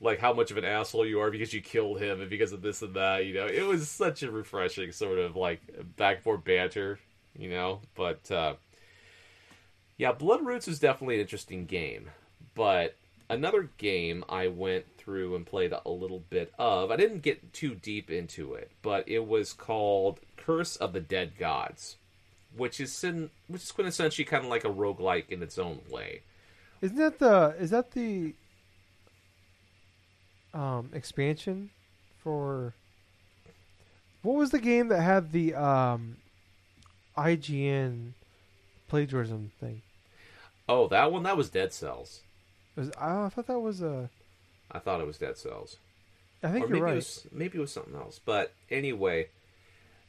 like how much of an asshole you are because you killed him and because of this and that. You know, it was such a refreshing sort of like back and forth banter. You know, but uh, yeah, Bloodroots is definitely an interesting game. But another game I went through and played a little bit of. I didn't get too deep into it, but it was called Curse of the Dead Gods, which is in, which is quintessentially kind of like a roguelike in its own way. Isn't that the is that the um, expansion for what was the game that had the um, IGN plagiarism thing? Oh, that one. That was Dead Cells. Was, I thought that was a. I thought it was Dead Cells. I think or you're maybe right. It was, maybe it was something else. But anyway,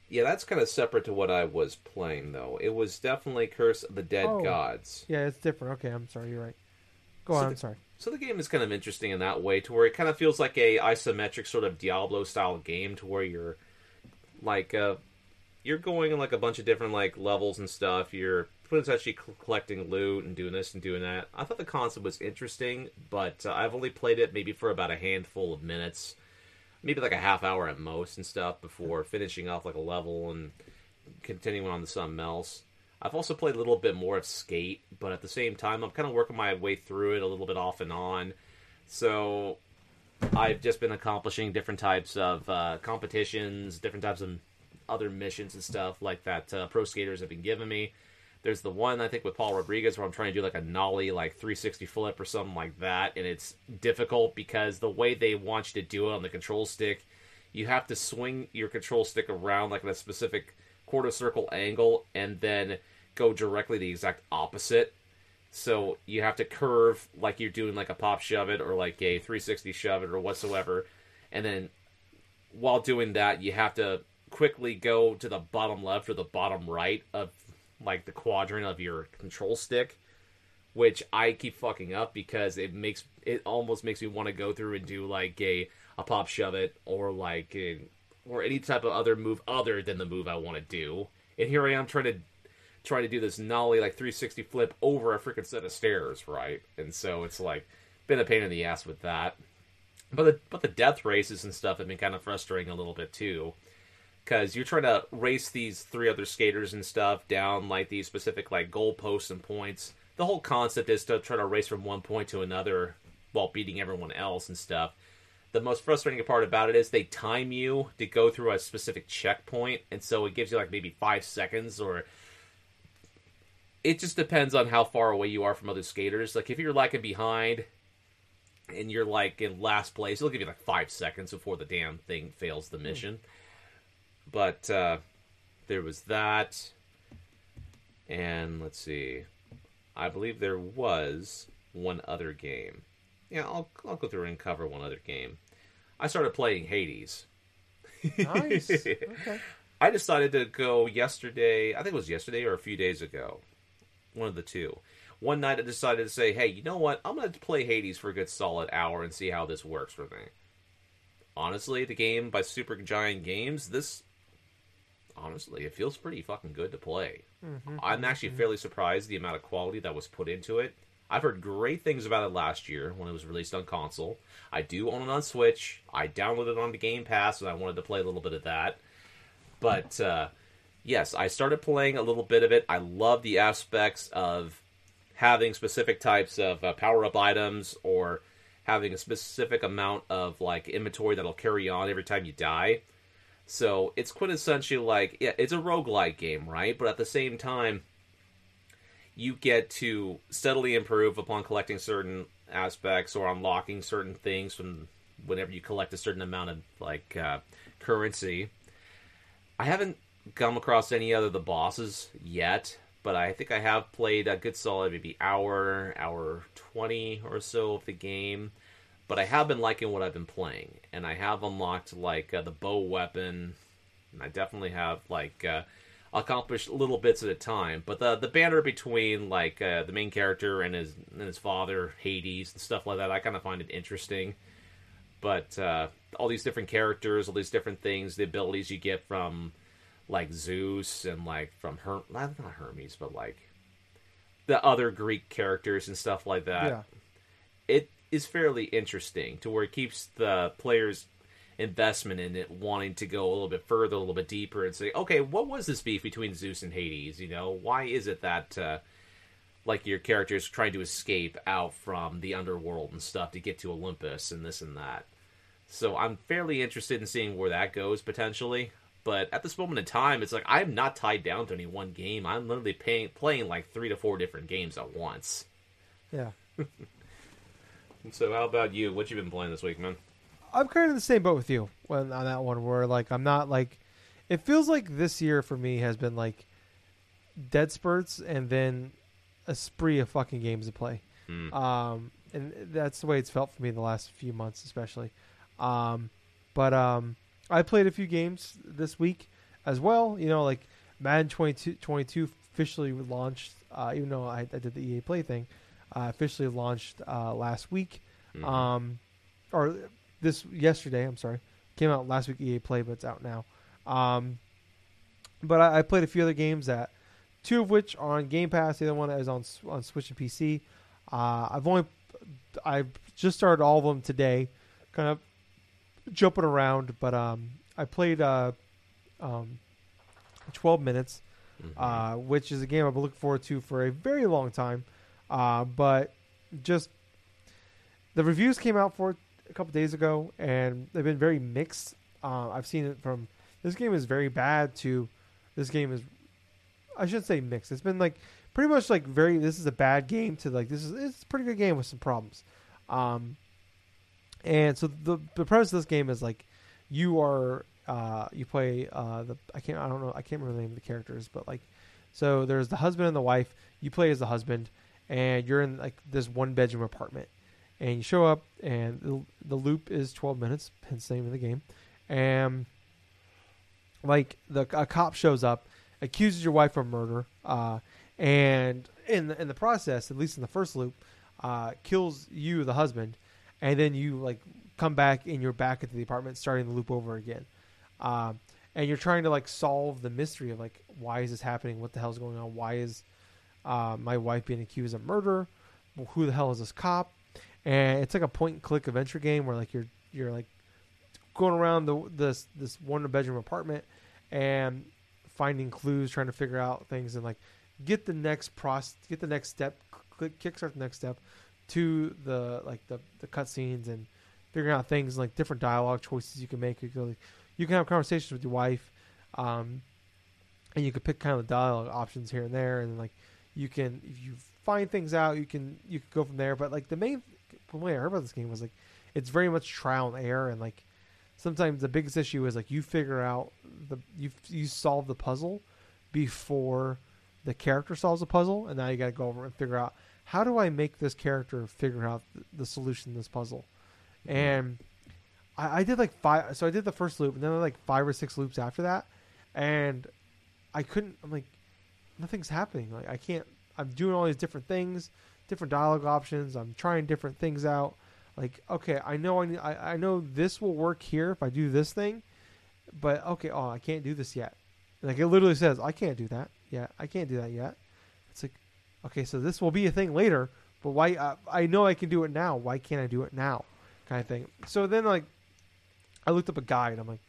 yeah, that's kind of separate to what I was playing, though. It was definitely Curse of the Dead oh, Gods. Yeah, it's different. Okay, I'm sorry. You're right. Go so on. The, I'm sorry. So the game is kind of interesting in that way, to where it kind of feels like a isometric sort of Diablo style game, to where you're like uh, you're going in like a bunch of different like levels and stuff. You're actually collecting loot and doing this and doing that. I thought the concept was interesting, but uh, I've only played it maybe for about a handful of minutes, maybe like a half hour at most and stuff before finishing off like a level and continuing on to something else. I've also played a little bit more of Skate, but at the same time, I'm kind of working my way through it a little bit off and on. So I've just been accomplishing different types of uh, competitions, different types of other missions and stuff like that. Uh, pro skaters have been giving me. There's the one I think with Paul Rodriguez where I'm trying to do like a nollie, like 360 flip or something like that, and it's difficult because the way they want you to do it on the control stick, you have to swing your control stick around like in a specific quarter circle angle and then go directly the exact opposite. So you have to curve like you're doing like a pop shove it or like a 360 shove it or whatsoever, and then while doing that, you have to quickly go to the bottom left or the bottom right of like the quadrant of your control stick, which I keep fucking up because it makes it almost makes me want to go through and do like a a pop shove it or like a, or any type of other move other than the move I want to do. And here I am trying to trying to do this nollie like 360 flip over a freaking set of stairs, right? And so it's like been a pain in the ass with that. But the but the death races and stuff have been kind of frustrating a little bit too, because you're trying to race these three other skaters and stuff down like these specific like goal posts and points. The whole concept is to try to race from one point to another while beating everyone else and stuff. The most frustrating part about it is they time you to go through a specific checkpoint, and so it gives you like maybe five seconds or it just depends on how far away you are from other skaters. Like if you're lagging behind and you're like in last place, it'll give you like five seconds before the damn thing fails the hmm. mission. But uh, there was that, and let's see, I believe there was one other game. Yeah, I'll I'll go through and cover one other game. I started playing Hades. Nice. <laughs> Okay. I decided to go yesterday. I think it was yesterday or a few days ago. One of the two. One night I decided to say, hey, you know what? I'm going to play Hades for a good solid hour and see how this works for me. Honestly, the game by Supergiant Games, this. Honestly, it feels pretty fucking good to play. Mm-hmm. I'm actually fairly surprised the amount of quality that was put into it. I've heard great things about it last year when it was released on console. I do own it on Switch. I downloaded it on the Game Pass, and I wanted to play a little bit of that. But uh, yes, I started playing a little bit of it. I love the aspects of having specific types of uh, power up items or having a specific amount of like inventory that'll carry on every time you die. So it's quintessentially like yeah, it's a roguelike game, right? But at the same time, you get to steadily improve upon collecting certain aspects or unlocking certain things from whenever you collect a certain amount of like uh, currency. I haven't come across any other of the bosses yet, but I think I have played a good solid maybe hour, hour twenty or so of the game. But I have been liking what I've been playing, and I have unlocked like uh, the bow weapon, and I definitely have like uh, accomplished little bits at a time. But the the banner between like uh, the main character and his and his father Hades and stuff like that, I kind of find it interesting. But uh, all these different characters, all these different things, the abilities you get from like Zeus and like from Her not Hermes, but like the other Greek characters and stuff like that. Yeah. It is fairly interesting to where it keeps the players investment in it wanting to go a little bit further, a little bit deeper, and say, okay, what was this beef between Zeus and Hades? You know, why is it that uh, like your characters trying to escape out from the underworld and stuff to get to Olympus and this and that? So I'm fairly interested in seeing where that goes potentially. But at this moment in time, it's like I'm not tied down to any one game. I'm literally paying, playing like three to four different games at once. Yeah. <laughs> So how about you? What you been playing this week, man? I'm kind of in the same boat with you when, on that one, where like I'm not like. It feels like this year for me has been like dead spurts and then a spree of fucking games to play. Hmm. Um, and that's the way it's felt for me in the last few months, especially. Um, but um, I played a few games this week as well. You know, like Madden 22, 22 officially launched, uh, even though I, I did the EA Play thing, uh, officially launched uh, last week. Mhm. Um, or this yesterday. I'm sorry, came out last week EA Play, but it's out now. Um, but I, I played a few other games that two of which are on Game Pass. The other one is on on Switch and PC. Uh, I've only I've just started all of them today, kind of jumping around. But um, I played uh, um, 12 minutes, Mhm. uh, which is a game I've been looking forward to for a very long time. Uh, but just the reviews came out for it a couple days ago, and they've been very mixed. Uh, I've seen it from this game is very bad to this game is I should say mixed. It's been like pretty much like very this is a bad game to like this is it's a pretty good game with some problems. Um, and so the the premise of this game is like you are uh, you play uh, the I can't I don't know I can't remember the name of the characters, but like so there's the husband and the wife. You play as the husband, and you're in like this one bedroom apartment, and you show up, and the, the loop is 12 minutes, hence the name of the game, and like the a cop shows up, accuses your wife of murder, uh, and in the, in the process, at least in the first loop, uh, kills you, the husband, and then you like come back and you're back at the apartment, starting the loop over again, um, and you're trying to like solve the mystery of like why is this happening? What the hell's going on? Why is uh, my wife being accused of murder? Who the hell is this cop? And it's like a point and click adventure game where like you're you're like going around the this this one bedroom apartment and finding clues, trying to figure out things, and like get the next process, get the next step, click kickstart the next step to the like the the cutscenes and figuring out things like different dialogue choices you can make. You can, like, you can have conversations with your wife, um, and you can pick kind of the dialogue options here and there, and like you can if you find things out, you can you can go from there. But like the main from what I heard about this game was like it's very much trial and error, and like sometimes the biggest issue is like you figure out the you you solve the puzzle before the character solves the puzzle, and now you got to go over and figure out how do I make this character figure out the, the solution to this puzzle, mm-hmm. and I, I did like five. So I did the first loop, and then like five or six loops after that, and I couldn't. I'm like, nothing's happening. Like I can't. I'm doing all these different things, different dialogue options. I'm trying different things out. Like okay, I know I I, I know this will work here if I do this thing, but okay, oh I can't do this yet. Like it literally says I can't do that yet. I can't do that yet. It's like okay, so this will be a thing later, but why? Uh, I know I can do it now. Why can't I do it now? Kind of thing. So then like I looked up a guide. I'm like,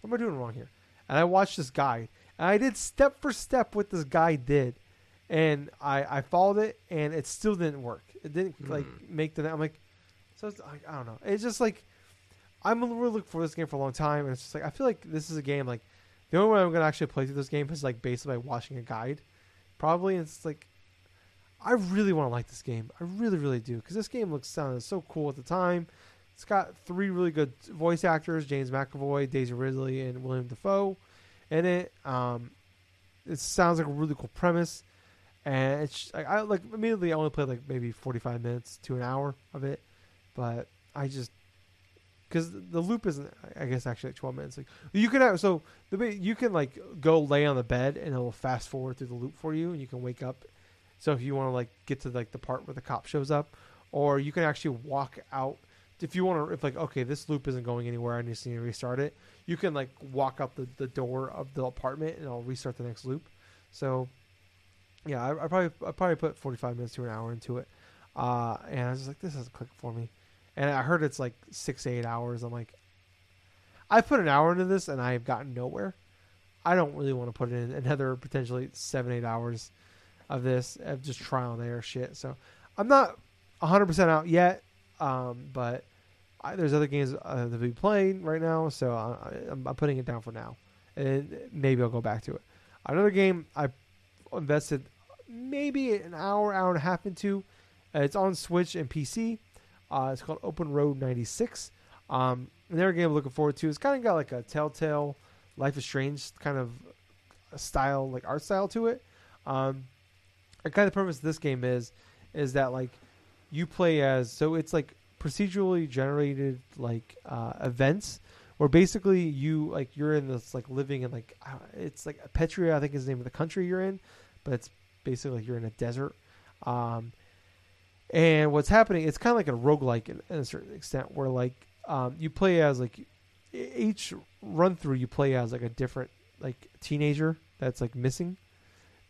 what am I doing wrong here? And I watched this guide, I did step for step what this guy did, and I I followed it, and it still didn't work. It didn't Hmm. like make the. I'm like, so it's, I, I don't know. It's just like I'm really looking for this game for a long time, and it's just like I feel like this is a game like the only way I'm gonna actually play through this game is like basically by watching a guide, probably. And it's like I really want to like this game. I really, really do because this game looks sounded so cool at the time. It's got three really good voice actors: James McAvoy, Daisy Ridley, and William Dafoe in it. Um, it sounds like a really cool premise, and it's like I like immediately I only played like maybe forty five minutes to an hour of it, but I just because the loop isn't I guess actually like twelve minutes. Like you can have so the you can like go lay on the bed and it'll fast forward through the loop for you, and you can wake up. So if you want to like get to like the part where the cop shows up, or you can actually walk out. If you want to, if like okay, this loop isn't going anywhere, I just need to restart it. You can like walk out the, the door of the apartment and I'll restart the next loop. So yeah, I, I probably I probably put forty five minutes to an hour into it, uh, and I was like, this doesn't click for me. And I heard it's like six eight hours. I'm like, I put an hour into this and I've gotten nowhere. I don't really want to put in another potentially seven eight hours of this of just trial and error shit. So I'm not 100 percent out yet, um, but I, there's other games uh, to be playing right now, so I, I'm, I'm putting it down for now, and maybe I'll go back to it. Another game I invested maybe an hour, hour and a half into. Uh, it's on Switch and PC. Uh, it's called Open Road 96. Um, another game I'm looking forward to. It's kind of got like a Telltale, Life is Strange kind of style, like art style to it. Um, and kind of the premise of this game is, is that like you play as so it's like procedurally generated like uh, events where basically you like you're in this like living in like uh, it's like Petria I think is the name of the country you're in, but it's basically like you're in a desert. Um, and what's happening? It's kind of like a roguelike in, in a certain extent, where like um, you play as like each run through you play as like a different like teenager that's like missing,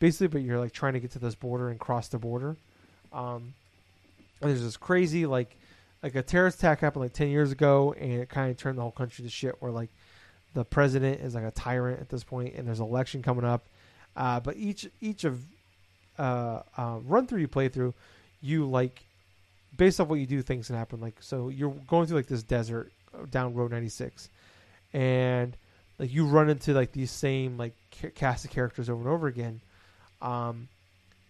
basically. But you're like trying to get to this border and cross the border. Um, there's this crazy like like a terrorist attack happened like ten years ago, and it kind of turned the whole country to shit. Where like the president is like a tyrant at this point, and there's an election coming up. Uh, but each each of uh, uh, run through you play through, you like based off what you do, things can happen. Like so, you're going through like this desert uh, down Road 96, and like you run into like these same like ca- cast of characters over and over again. Um,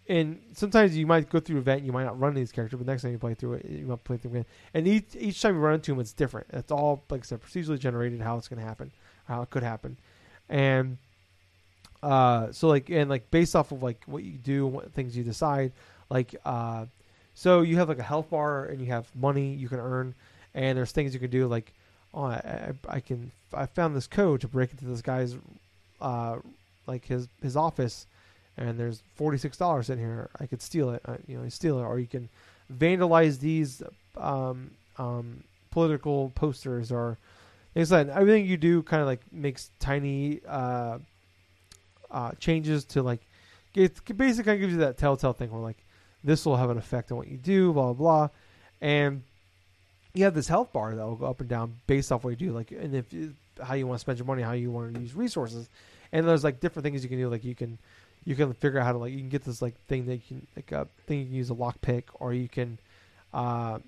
and sometimes you might go through an event, you might not run these characters, but next time you play through it, you might play through again. And each each time you run into them, it's different. It's all like I said, procedurally generated how it's going to happen, how it could happen, and uh, so like and like based off of like what you do, what things you decide, like uh, so you have like a health bar and you have money you can earn, and there's things you can do like oh, I, I can I found this code to break into this guy's uh like his his office, and there's forty six dollars in here. I could steal it. I, you know, steal it, or you can vandalize these um um political posters or things like that. everything you do kind of like makes tiny uh uh changes to like it basically kind of gives you that telltale thing where like this will have an effect on what you do, blah blah blah, and you have this health bar that will go up and down based off what you do, like and if how you want to spend your money, how you want to use resources, and there's like different things you can do, like you can you can figure out how to like you can get this like thing that you can like a thing you can use a lock pick or you can uh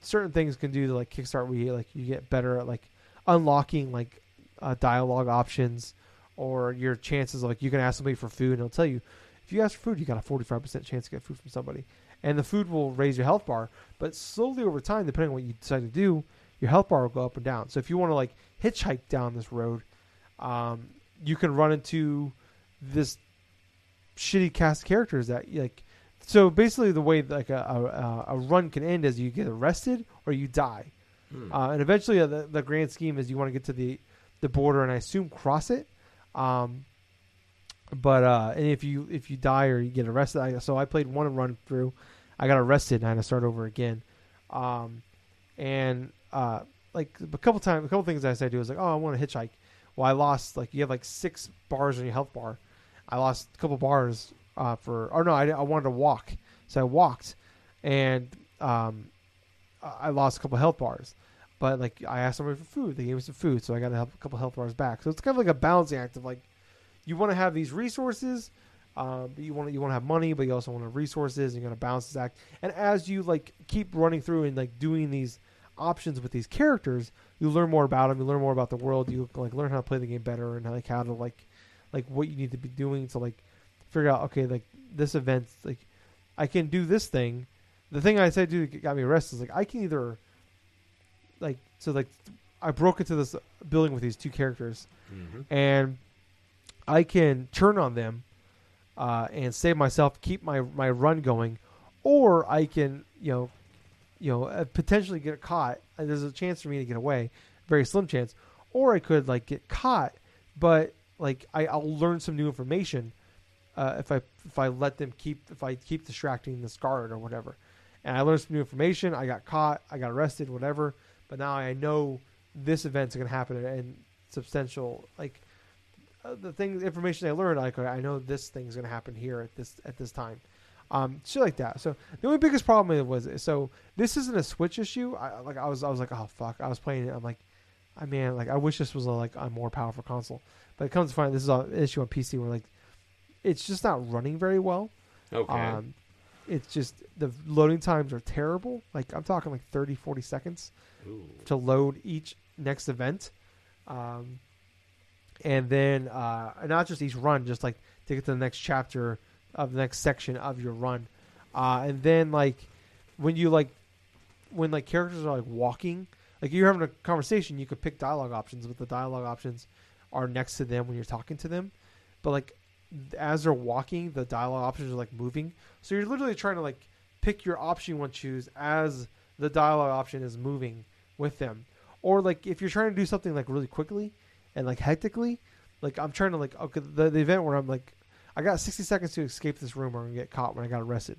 certain things can do to like kickstart where you like you get better at like unlocking like uh, dialogue options or your chances like you can ask somebody for food and they'll tell you if you ask for food you got a 45% chance to get food from somebody. And the food will raise your health bar but slowly over time depending on what you decide to do your health bar will go up and down. So if you want to like hitchhike down this road um, you can run into this shitty cast characters that like so basically the way like a, a, a run can end is you get arrested or you die. Hmm. uh, and eventually uh, the, the grand scheme is you want to get to the the border and i assume cross it. Um, but uh, and if you if you die or you get arrested I, so i played one run through. I got arrested and i had to start over again. Um, and uh, like a couple times a couple things i said to do was like oh i want to hitchhike. Well i lost like you have like six bars in your health bar i lost a couple bars uh, for or no I, I wanted to walk so i walked and um, I lost a couple health bars. But like I asked somebody for food, they gave me some food, so I got a couple health bars back. So it's kind of like a balancing act of like you want to have these resources, um, you want to you want to have money, but you also want to have resources. And you got to balance this act. And as you like keep running through and like doing these options with these characters, you learn more about them. You learn more about the world. You like learn how to play the game better and like how to like like what you need to be doing to like figure out okay like this event like I can do this thing. The thing I said to do that got me arrested is like I can either like so like I broke into this building with these two characters Mhm. and I can turn on them uh, and save myself, keep my my run going, or I can you know you know uh, potentially get caught. And there's a chance for me to get away, very slim chance, or I could like get caught, but like I, I'll learn some new information uh, if I if I let them keep if I keep distracting this guard or whatever. And I learned some new information. I got caught. I got arrested. Whatever. But now I know this event's going to happen and substantial like uh, the thing information I learned like I know this thing's going to happen here at this at this time. Um, shit like that. So the only biggest problem was so this isn't a Switch issue. I like I was I was like oh fuck. I was playing it. I'm like, I mean, like I wish this was a, like a more powerful console. But it comes to find this is an issue on PC where like it's just not running very well. Okay. Um, it's just the loading times are terrible. Like I'm talking like 30, 40 seconds Ooh. to load each next event. Um, and then uh, not just each run, just like to get to the next chapter of the next section of your run. Uh, and then like when you like when like characters are like walking, like you're having a conversation, you could pick dialogue options, but the dialogue options are next to them when you're talking to them. But like as they're walking, the dialogue options are like moving. So you're literally trying to like pick your option you want to choose as the dialogue option is moving with them. Or like if you're trying to do something like really quickly and like hectically, like I'm trying to like okay the, the event where I'm like I got 60 seconds to escape this room or I'm gonna get caught when I got arrested.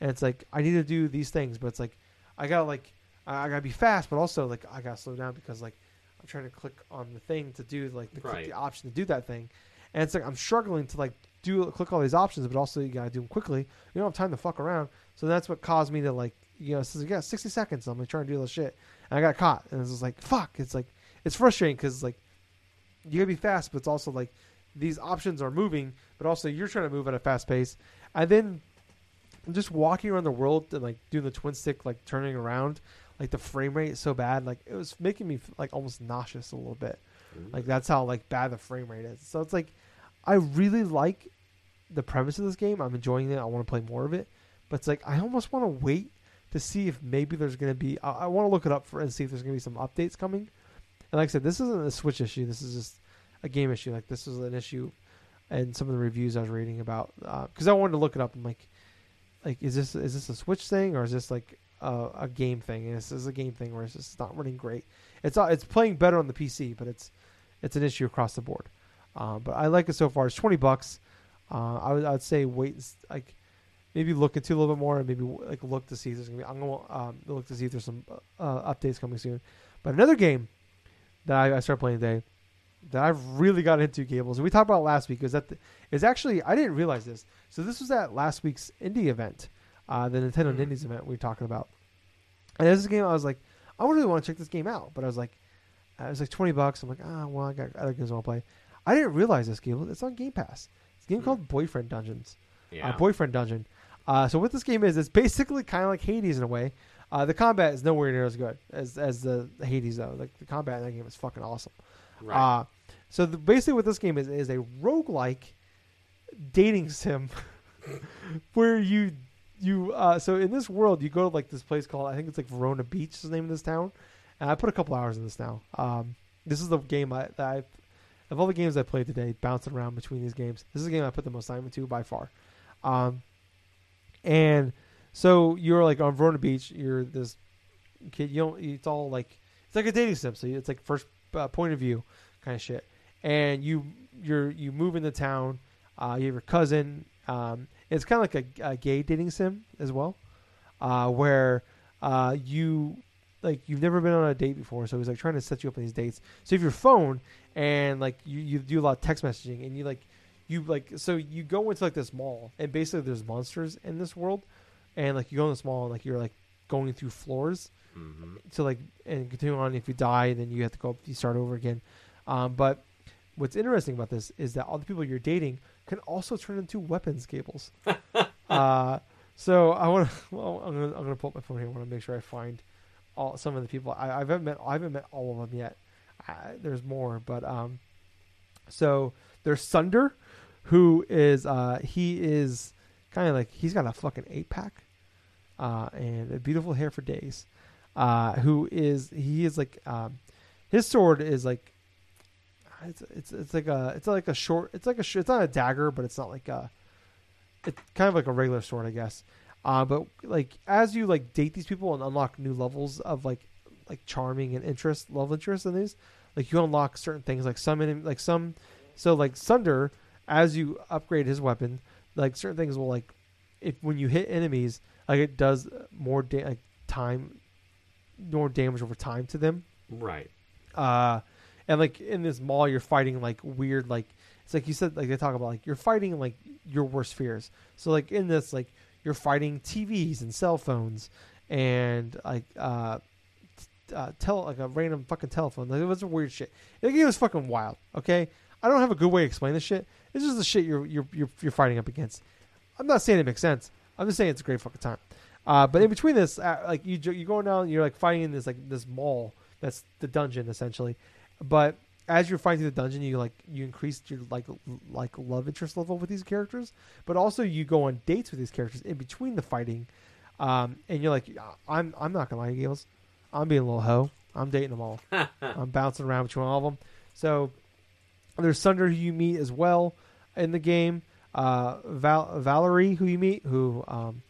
And it's like I need to do these things, but it's like I gotta like I I gotta be fast, but also like I gotta slow down because like I'm trying to click on the thing to do like the click Right. the option to do that thing, and it's like I'm struggling to like do click all these options, but also you gotta do them quickly. You don't have time to fuck around, so that's what caused me to like you know it says you got 60 seconds. I'm like trying to do this shit, and I got caught, and it's just like fuck. It's like it's frustrating because like you gotta be fast, but it's also like these options are moving, but also you're trying to move at a fast pace, and then just walking around the world and like doing the twin stick, like turning around, like the frame rate is so bad, like it was making me like almost nauseous a little bit. Like that's how like bad the frame rate is. So it's like I really like the premise of this game. I'm enjoying it. I want to play more of it, but it's like I almost want to wait to see if maybe there's going to be. I, I want to look it up for and see if there's going to be some updates coming. And like I said, this isn't a Switch issue. This is just a game issue. Like this is an issue, and some of the reviews I was reading about uh, because I wanted to look it up. I'm like, like is this is this a Switch thing or is this like a, a game thing? And this is a game thing where it's just not running great. It's uh, it's playing better on the PC, but it's it's an issue across the board. Uh, but I like it so far. It's twenty bucks. Uh, I would I'd say wait like maybe look into it a little bit more and maybe like look to see if there's gonna be I'm gonna um, look to see if there's some uh, updates coming soon. But another game that I, I started playing today that I've really got into Gables. And we talked about last week is that the, is actually I didn't realize this. So this was at last week's indie event, uh, the Nintendo Hmm. Indies event we were talking about. And this is a game I was like, I really want to check this game out, but I was like, uh, it was like twenty bucks. I'm like, ah, well, I got other games I want to play. I didn't realize this game. It's on Game Pass. It's a game Hmm. called Boyfriend Dungeons Yeah. uh, boyfriend dungeon. Uh, so what this game is, it's basically kind of like Hades in a way. Uh, the combat is nowhere near as good as as the Hades though. Like the combat in that game is fucking awesome. right. Uh, so the, basically, what this game is is a roguelike dating sim, <laughs> where you you uh, so in this world you go to like this place called I think it's like Verona Beach is the name of this town, and I put a couple hours in this now. Um, this is the game I that I of all the games I played today, bouncing around between these games. This is the game I put the most time into by far. Um, and so you're like on Verona Beach. You're this kid. You don't. It's all like it's like a dating sim. So it's like first uh, point of view kind of shit. And you you're you move into town. Uh, you have your cousin. Um, it's kind of like a, a gay dating sim as well, uh, where uh, you like you've never been on a date before. So he's like trying to set you up on these dates. So you have your phone and like you, you do a lot of text messaging and you like you like so you go into like this mall and basically there's monsters in this world and like you go in this mall and like you're like going through floors hmm to like and continue on. If you die, then you have to go. You start over again. Um, but what's interesting about this is that all the people you're dating can also turn into weapons Gables. <laughs> uh, so I want to. <laughs> Well, I'm gonna I'm gonna pull up my phone here. I want to make sure I find all some of the people. I, I haven't met I haven't met all of them yet. I, there's more, but um, so there's Sunder, who is uh he is kind of like he's got a fucking eight pack, uh, and beautiful hair for days uh, who is he is like um, his sword is like it's it's it's like a it's like a short it's like a it's not a dagger but it's not like a it's kind of like a regular sword I guess. Uh, but like as you like date these people and unlock new levels of like like charming and interest love interest in these, like you unlock certain things like some like some so like Sunder as you upgrade his weapon like certain things will like if when you hit enemies like it does more da- like time more damage over time to them. Right. Uh, and like in this mall, you're fighting like weird, like it's like you said, like they talk about like you're fighting like your worst fears. So like in this, like you're fighting TVs and cell phones and like uh, t- uh tell like a random fucking telephone. Like it was weird shit. The game was fucking wild. Okay, I don't have a good way to explain this shit. It's just the shit you're you're you're, you're fighting up against. I'm not saying it makes sense. I'm just saying it's a great fucking time. Uh, but in between this, uh, like you, you're going down, you're like fighting in this like this mall that's the dungeon essentially. But as you're fighting through the dungeon, you like you increase your like l- like love interest level with these characters, but also you go on dates with these characters in between the fighting, um, and you're like, I'm I'm not gonna lie, Gables, I'm being a little hoe. I'm dating them all. <laughs> I'm bouncing around between all of them. So there's Sunder who you meet as well in the game. Uh, Val- Valerie who you meet, who um,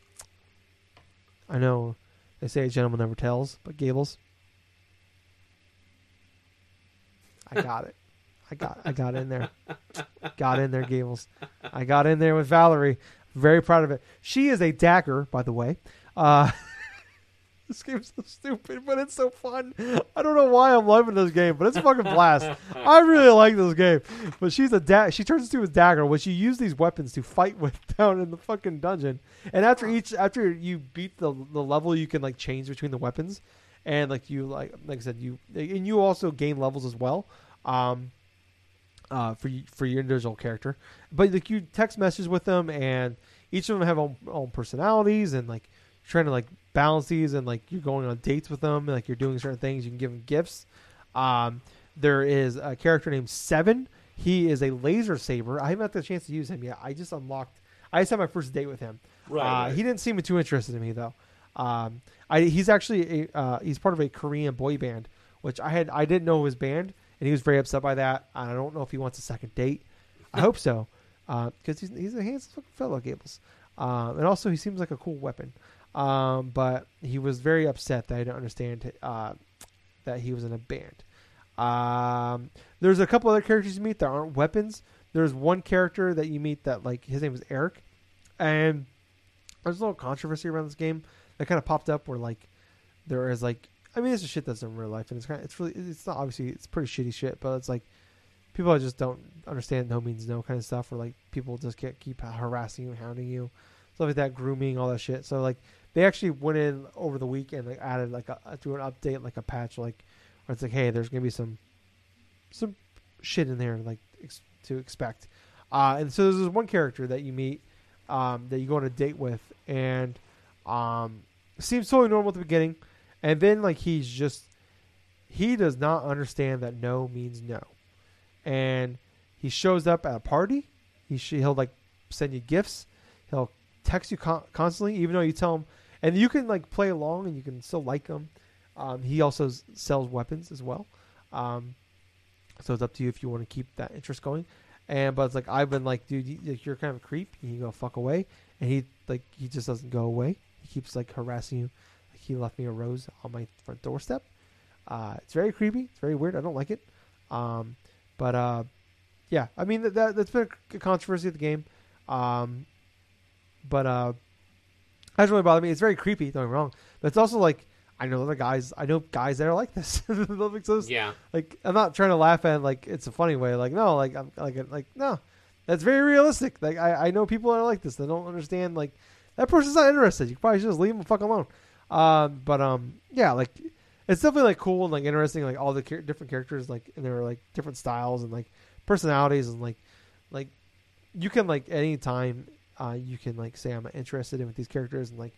I know they say a gentleman never tells, but Gables. I got it. I got I got in there. Got in there, Gables. I got in there with Valerie. Very proud of it. She is a dagger, by the way. Uh, <laughs> this game's so stupid, but it's so fun. I don't know why I'm loving this game, but it's a fucking blast. I really like this game. But she's a da- she turns into a dagger, which you use these weapons to fight with <laughs> down in the fucking dungeon. And after each after you beat the the level, you can like change between the weapons, and like you like like I said you and you also gain levels as well. Um, uh, for you, for your individual character, but like you text messages with them, and each of them have own, own personalities, and like you're trying to like balance these, and like you're going on dates with them, and, like you're doing certain things. You can give them gifts. Um, there is a character named Seven. He is a laser saber. I haven't had the chance to use him yet. I just unlocked. I just had my first date with him. Right. Uh, right. He didn't seem too interested in me though. Um, I, he's actually a, uh, he's part of a Korean boy band, which I had I didn't know his band, and he was very upset by that. I don't know if he wants a second date. I hope so, because he's he's a handsome fellow, Gables, um, and also he seems like a cool weapon. Um, but he was very upset that I didn't understand uh, that he was in a band. Um, there's a couple other characters you meet that aren't weapons. There's one character that you meet that like his name is Eric, and there's a little controversy around this game that kind of popped up where like there is like I mean it's a shit that's in real life and it's kind of it's really it's not obviously it's pretty shitty shit but it's like people just don't understand no means no kind of stuff where like people just get keep harassing you hounding you stuff like that grooming all that shit. So like they actually went in over the week and like added like a through an update like a patch like where it's like hey there's gonna be some some shit in there like ex- to expect. Uh and so there's this one character that you meet um that you go on a date with and um seems totally normal at the beginning and then like he's just he does not understand that no means no. And he shows up at a party. He sh- he'll like send you gifts. He'll text you con- constantly even though you tell him and you can like play along and you can still like him. Um, he also s- sells weapons as well. Um, so it's up to you if you want to keep that interest going. And but it's like i've been like dude you, you're kind of a creep. You go fuck away. And he like he just doesn't go away he keeps like harassing you like he left me a rose on my front doorstep uh, it's very creepy it's very weird i don't like it um, but uh, yeah i mean that, that that's been a controversy of the game um, but uh that doesn't really bother me. It's very creepy, don't get me wrong. But it's also like I know other guys I know guys that are like this. That makes sense. Yeah. Like I'm not trying to laugh at like it's a funny way. Like no, like I'm like like no. That's very realistic. Like I, I know people that are like this. They don't understand like that person's not interested. You probably should just leave them fuck alone. Um, but um, yeah, like it's definitely like cool and like interesting. Like all the char- different characters, like and there are like different styles and like personalities and like like you can like anytime uh, you can like say I'm interested in with these characters and like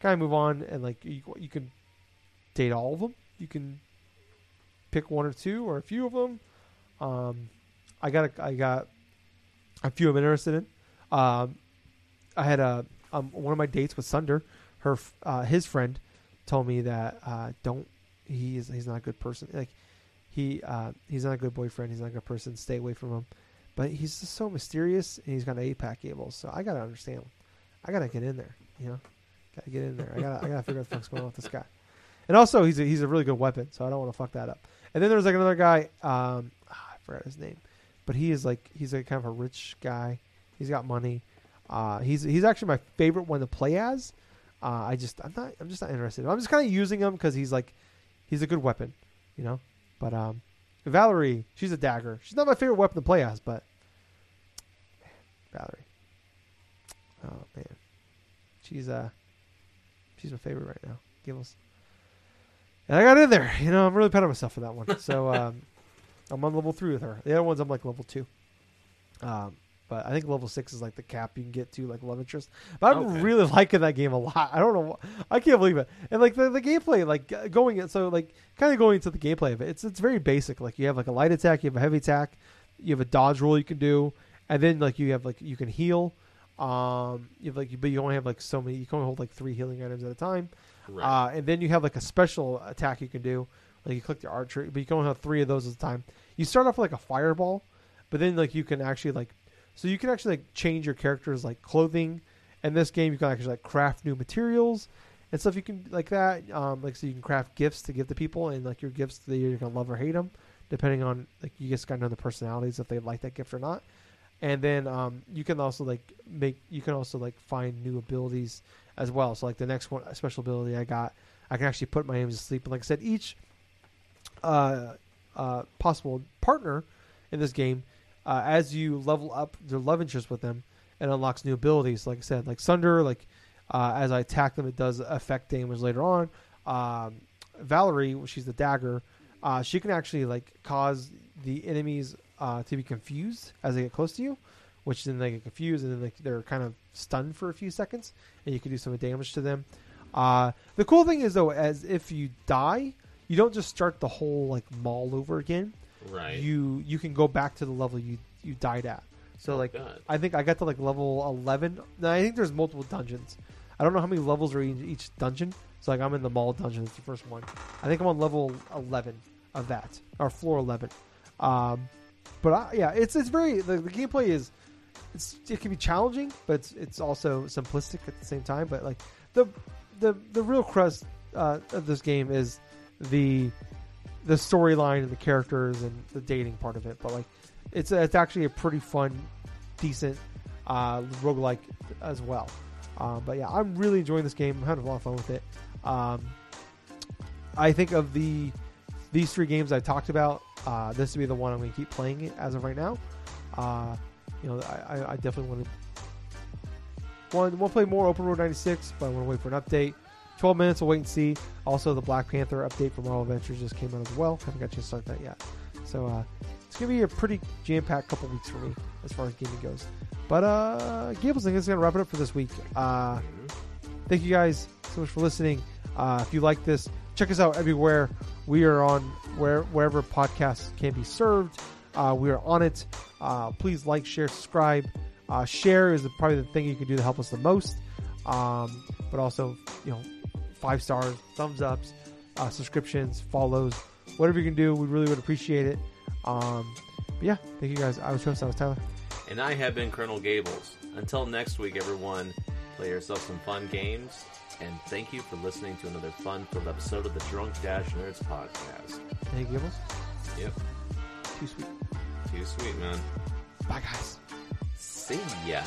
kind of move on and like you, you can date all of them. You can pick one or two or a few of them. Um, I got a, I got a few I'm interested in. Um, I had a um, one of my dates with Sunder. Her uh, his friend told me that uh, don't he is he's not a good person. Like he uh, he's not a good boyfriend. He's not a good person. Stay away from him. But he's just so mysterious, and he's got an eight pack Gables. So I gotta understand. I gotta get in there. You know, gotta get in there. I gotta I gotta figure out what the fuck's going on with this guy. And also, he's a, he's a really good weapon, so I don't want to fuck that up. And then there's like another guy. Um, ah, I forgot his name, but he is like he's like kind of a rich guy. He's got money. Uh, he's he's actually my favorite one to play as. Uh, I just I'm not I'm just not interested. I'm just kind of using him because he's like he's a good weapon, you know. But um, Valerie, she's a dagger. She's not my favorite weapon to play as, but man, Valerie. Oh man, she's uh she's my favorite right now. Gillis. And I got in there. You know, I'm really proud of myself for that one. So <laughs> um, I'm on level three with her. The other ones I'm like level two. Um, but I think level six is like the cap you can get to, like love interest. But I'm Okay. really <laughs> liking that game a lot. I don't know. I can't believe it. And like the, the gameplay, like going so like kind of going into the gameplay of it. It's it's very basic. Like you have like a light attack, you have a heavy attack, you have a dodge roll you can do, and then like you have like you can heal. Um, you have like but you only have like so many. You can only hold like three healing items at a time. Right. Uh, and then you have like a special attack you can do. Like you click the archery, but you can only have three of those at a time. You start off with like a fireball, but then like you can actually like, so you can actually like change your character's like clothing. In this game, you can actually like craft new materials and stuff. You can like that. Um, like so you can craft gifts to give to people, and like your gifts, they you're gonna love or hate them, depending on like you just gotta know the personalities if they like that gift or not. And then um, you can also like make you can also like find new abilities as well. So like the next one special ability I got, I can actually put my enemies to sleep. And like I said, each uh, uh, possible partner in this game, uh, as you level up their love interest with them, it unlocks new abilities. Like I said, like Sunder, like uh, as I attack them, it does affect damage later on. Um, Valerie, she's the dagger. Uh, she can actually like cause the enemies uh, to be confused as they get close to you, which then they get confused and then like, they're kind of stunned for a few seconds, and you can do some damage to them. Uh, the cool thing is though, as if you die, you don't just start the whole like mall over again. Right. You you can go back to the level you you died at. So Oh, like God. I think I got to like level eleven. Now, I think there's multiple dungeons. I don't know how many levels are in each dungeon. So like I'm in the mall dungeon. It's the first one. I think I'm on level eleven of that or floor eleven. Um, but I, yeah, it's it's very the, the gameplay is it's it can be challenging, but it's it's also simplistic at the same time. But like the the the real crust uh, of this game is the the storyline and the characters and the dating part of it. But like, it's it's actually a pretty fun, decent uh, roguelike as well. Um, but yeah, I'm really enjoying this game. I'm having a lot of fun with it. Um, I think of the these three games I talked about, uh, this would be the one I'm going to keep playing it as of right now. Uh, you know, I, I- definitely want to want to play more Open Road 96, but I want to wait for an update. 12 minutes, we'll wait and see. Also, the Black Panther update for Marvel Avengers just came out as well. Haven't got chance to start that yet. So uh, it's going to be a pretty jam-packed couple weeks for me as far as gaming goes. But uh, Gables, I think is going to wrap it up for this week. Uh, thank you guys so much for listening. Uh, if you like this, check us out everywhere. We are on where wherever podcasts can be served. Uh, we are on it. Uh, please like, share, subscribe. Uh, share is probably the thing you can do to help us the most. Um, but also, you know, five stars, thumbs ups, uh, subscriptions, follows, whatever you can do. We really would appreciate it. Um, but yeah, thank you guys. I was host. I was Tyler. And I have been Colonel Gables. Until next week, everyone, play yourself some fun games. And thank you for listening to another fun-filled episode of the Drunk Dash Nerds podcast. Thank you, Gables. Yep, Too sweet. too sweet, man. Bye, guys. See ya.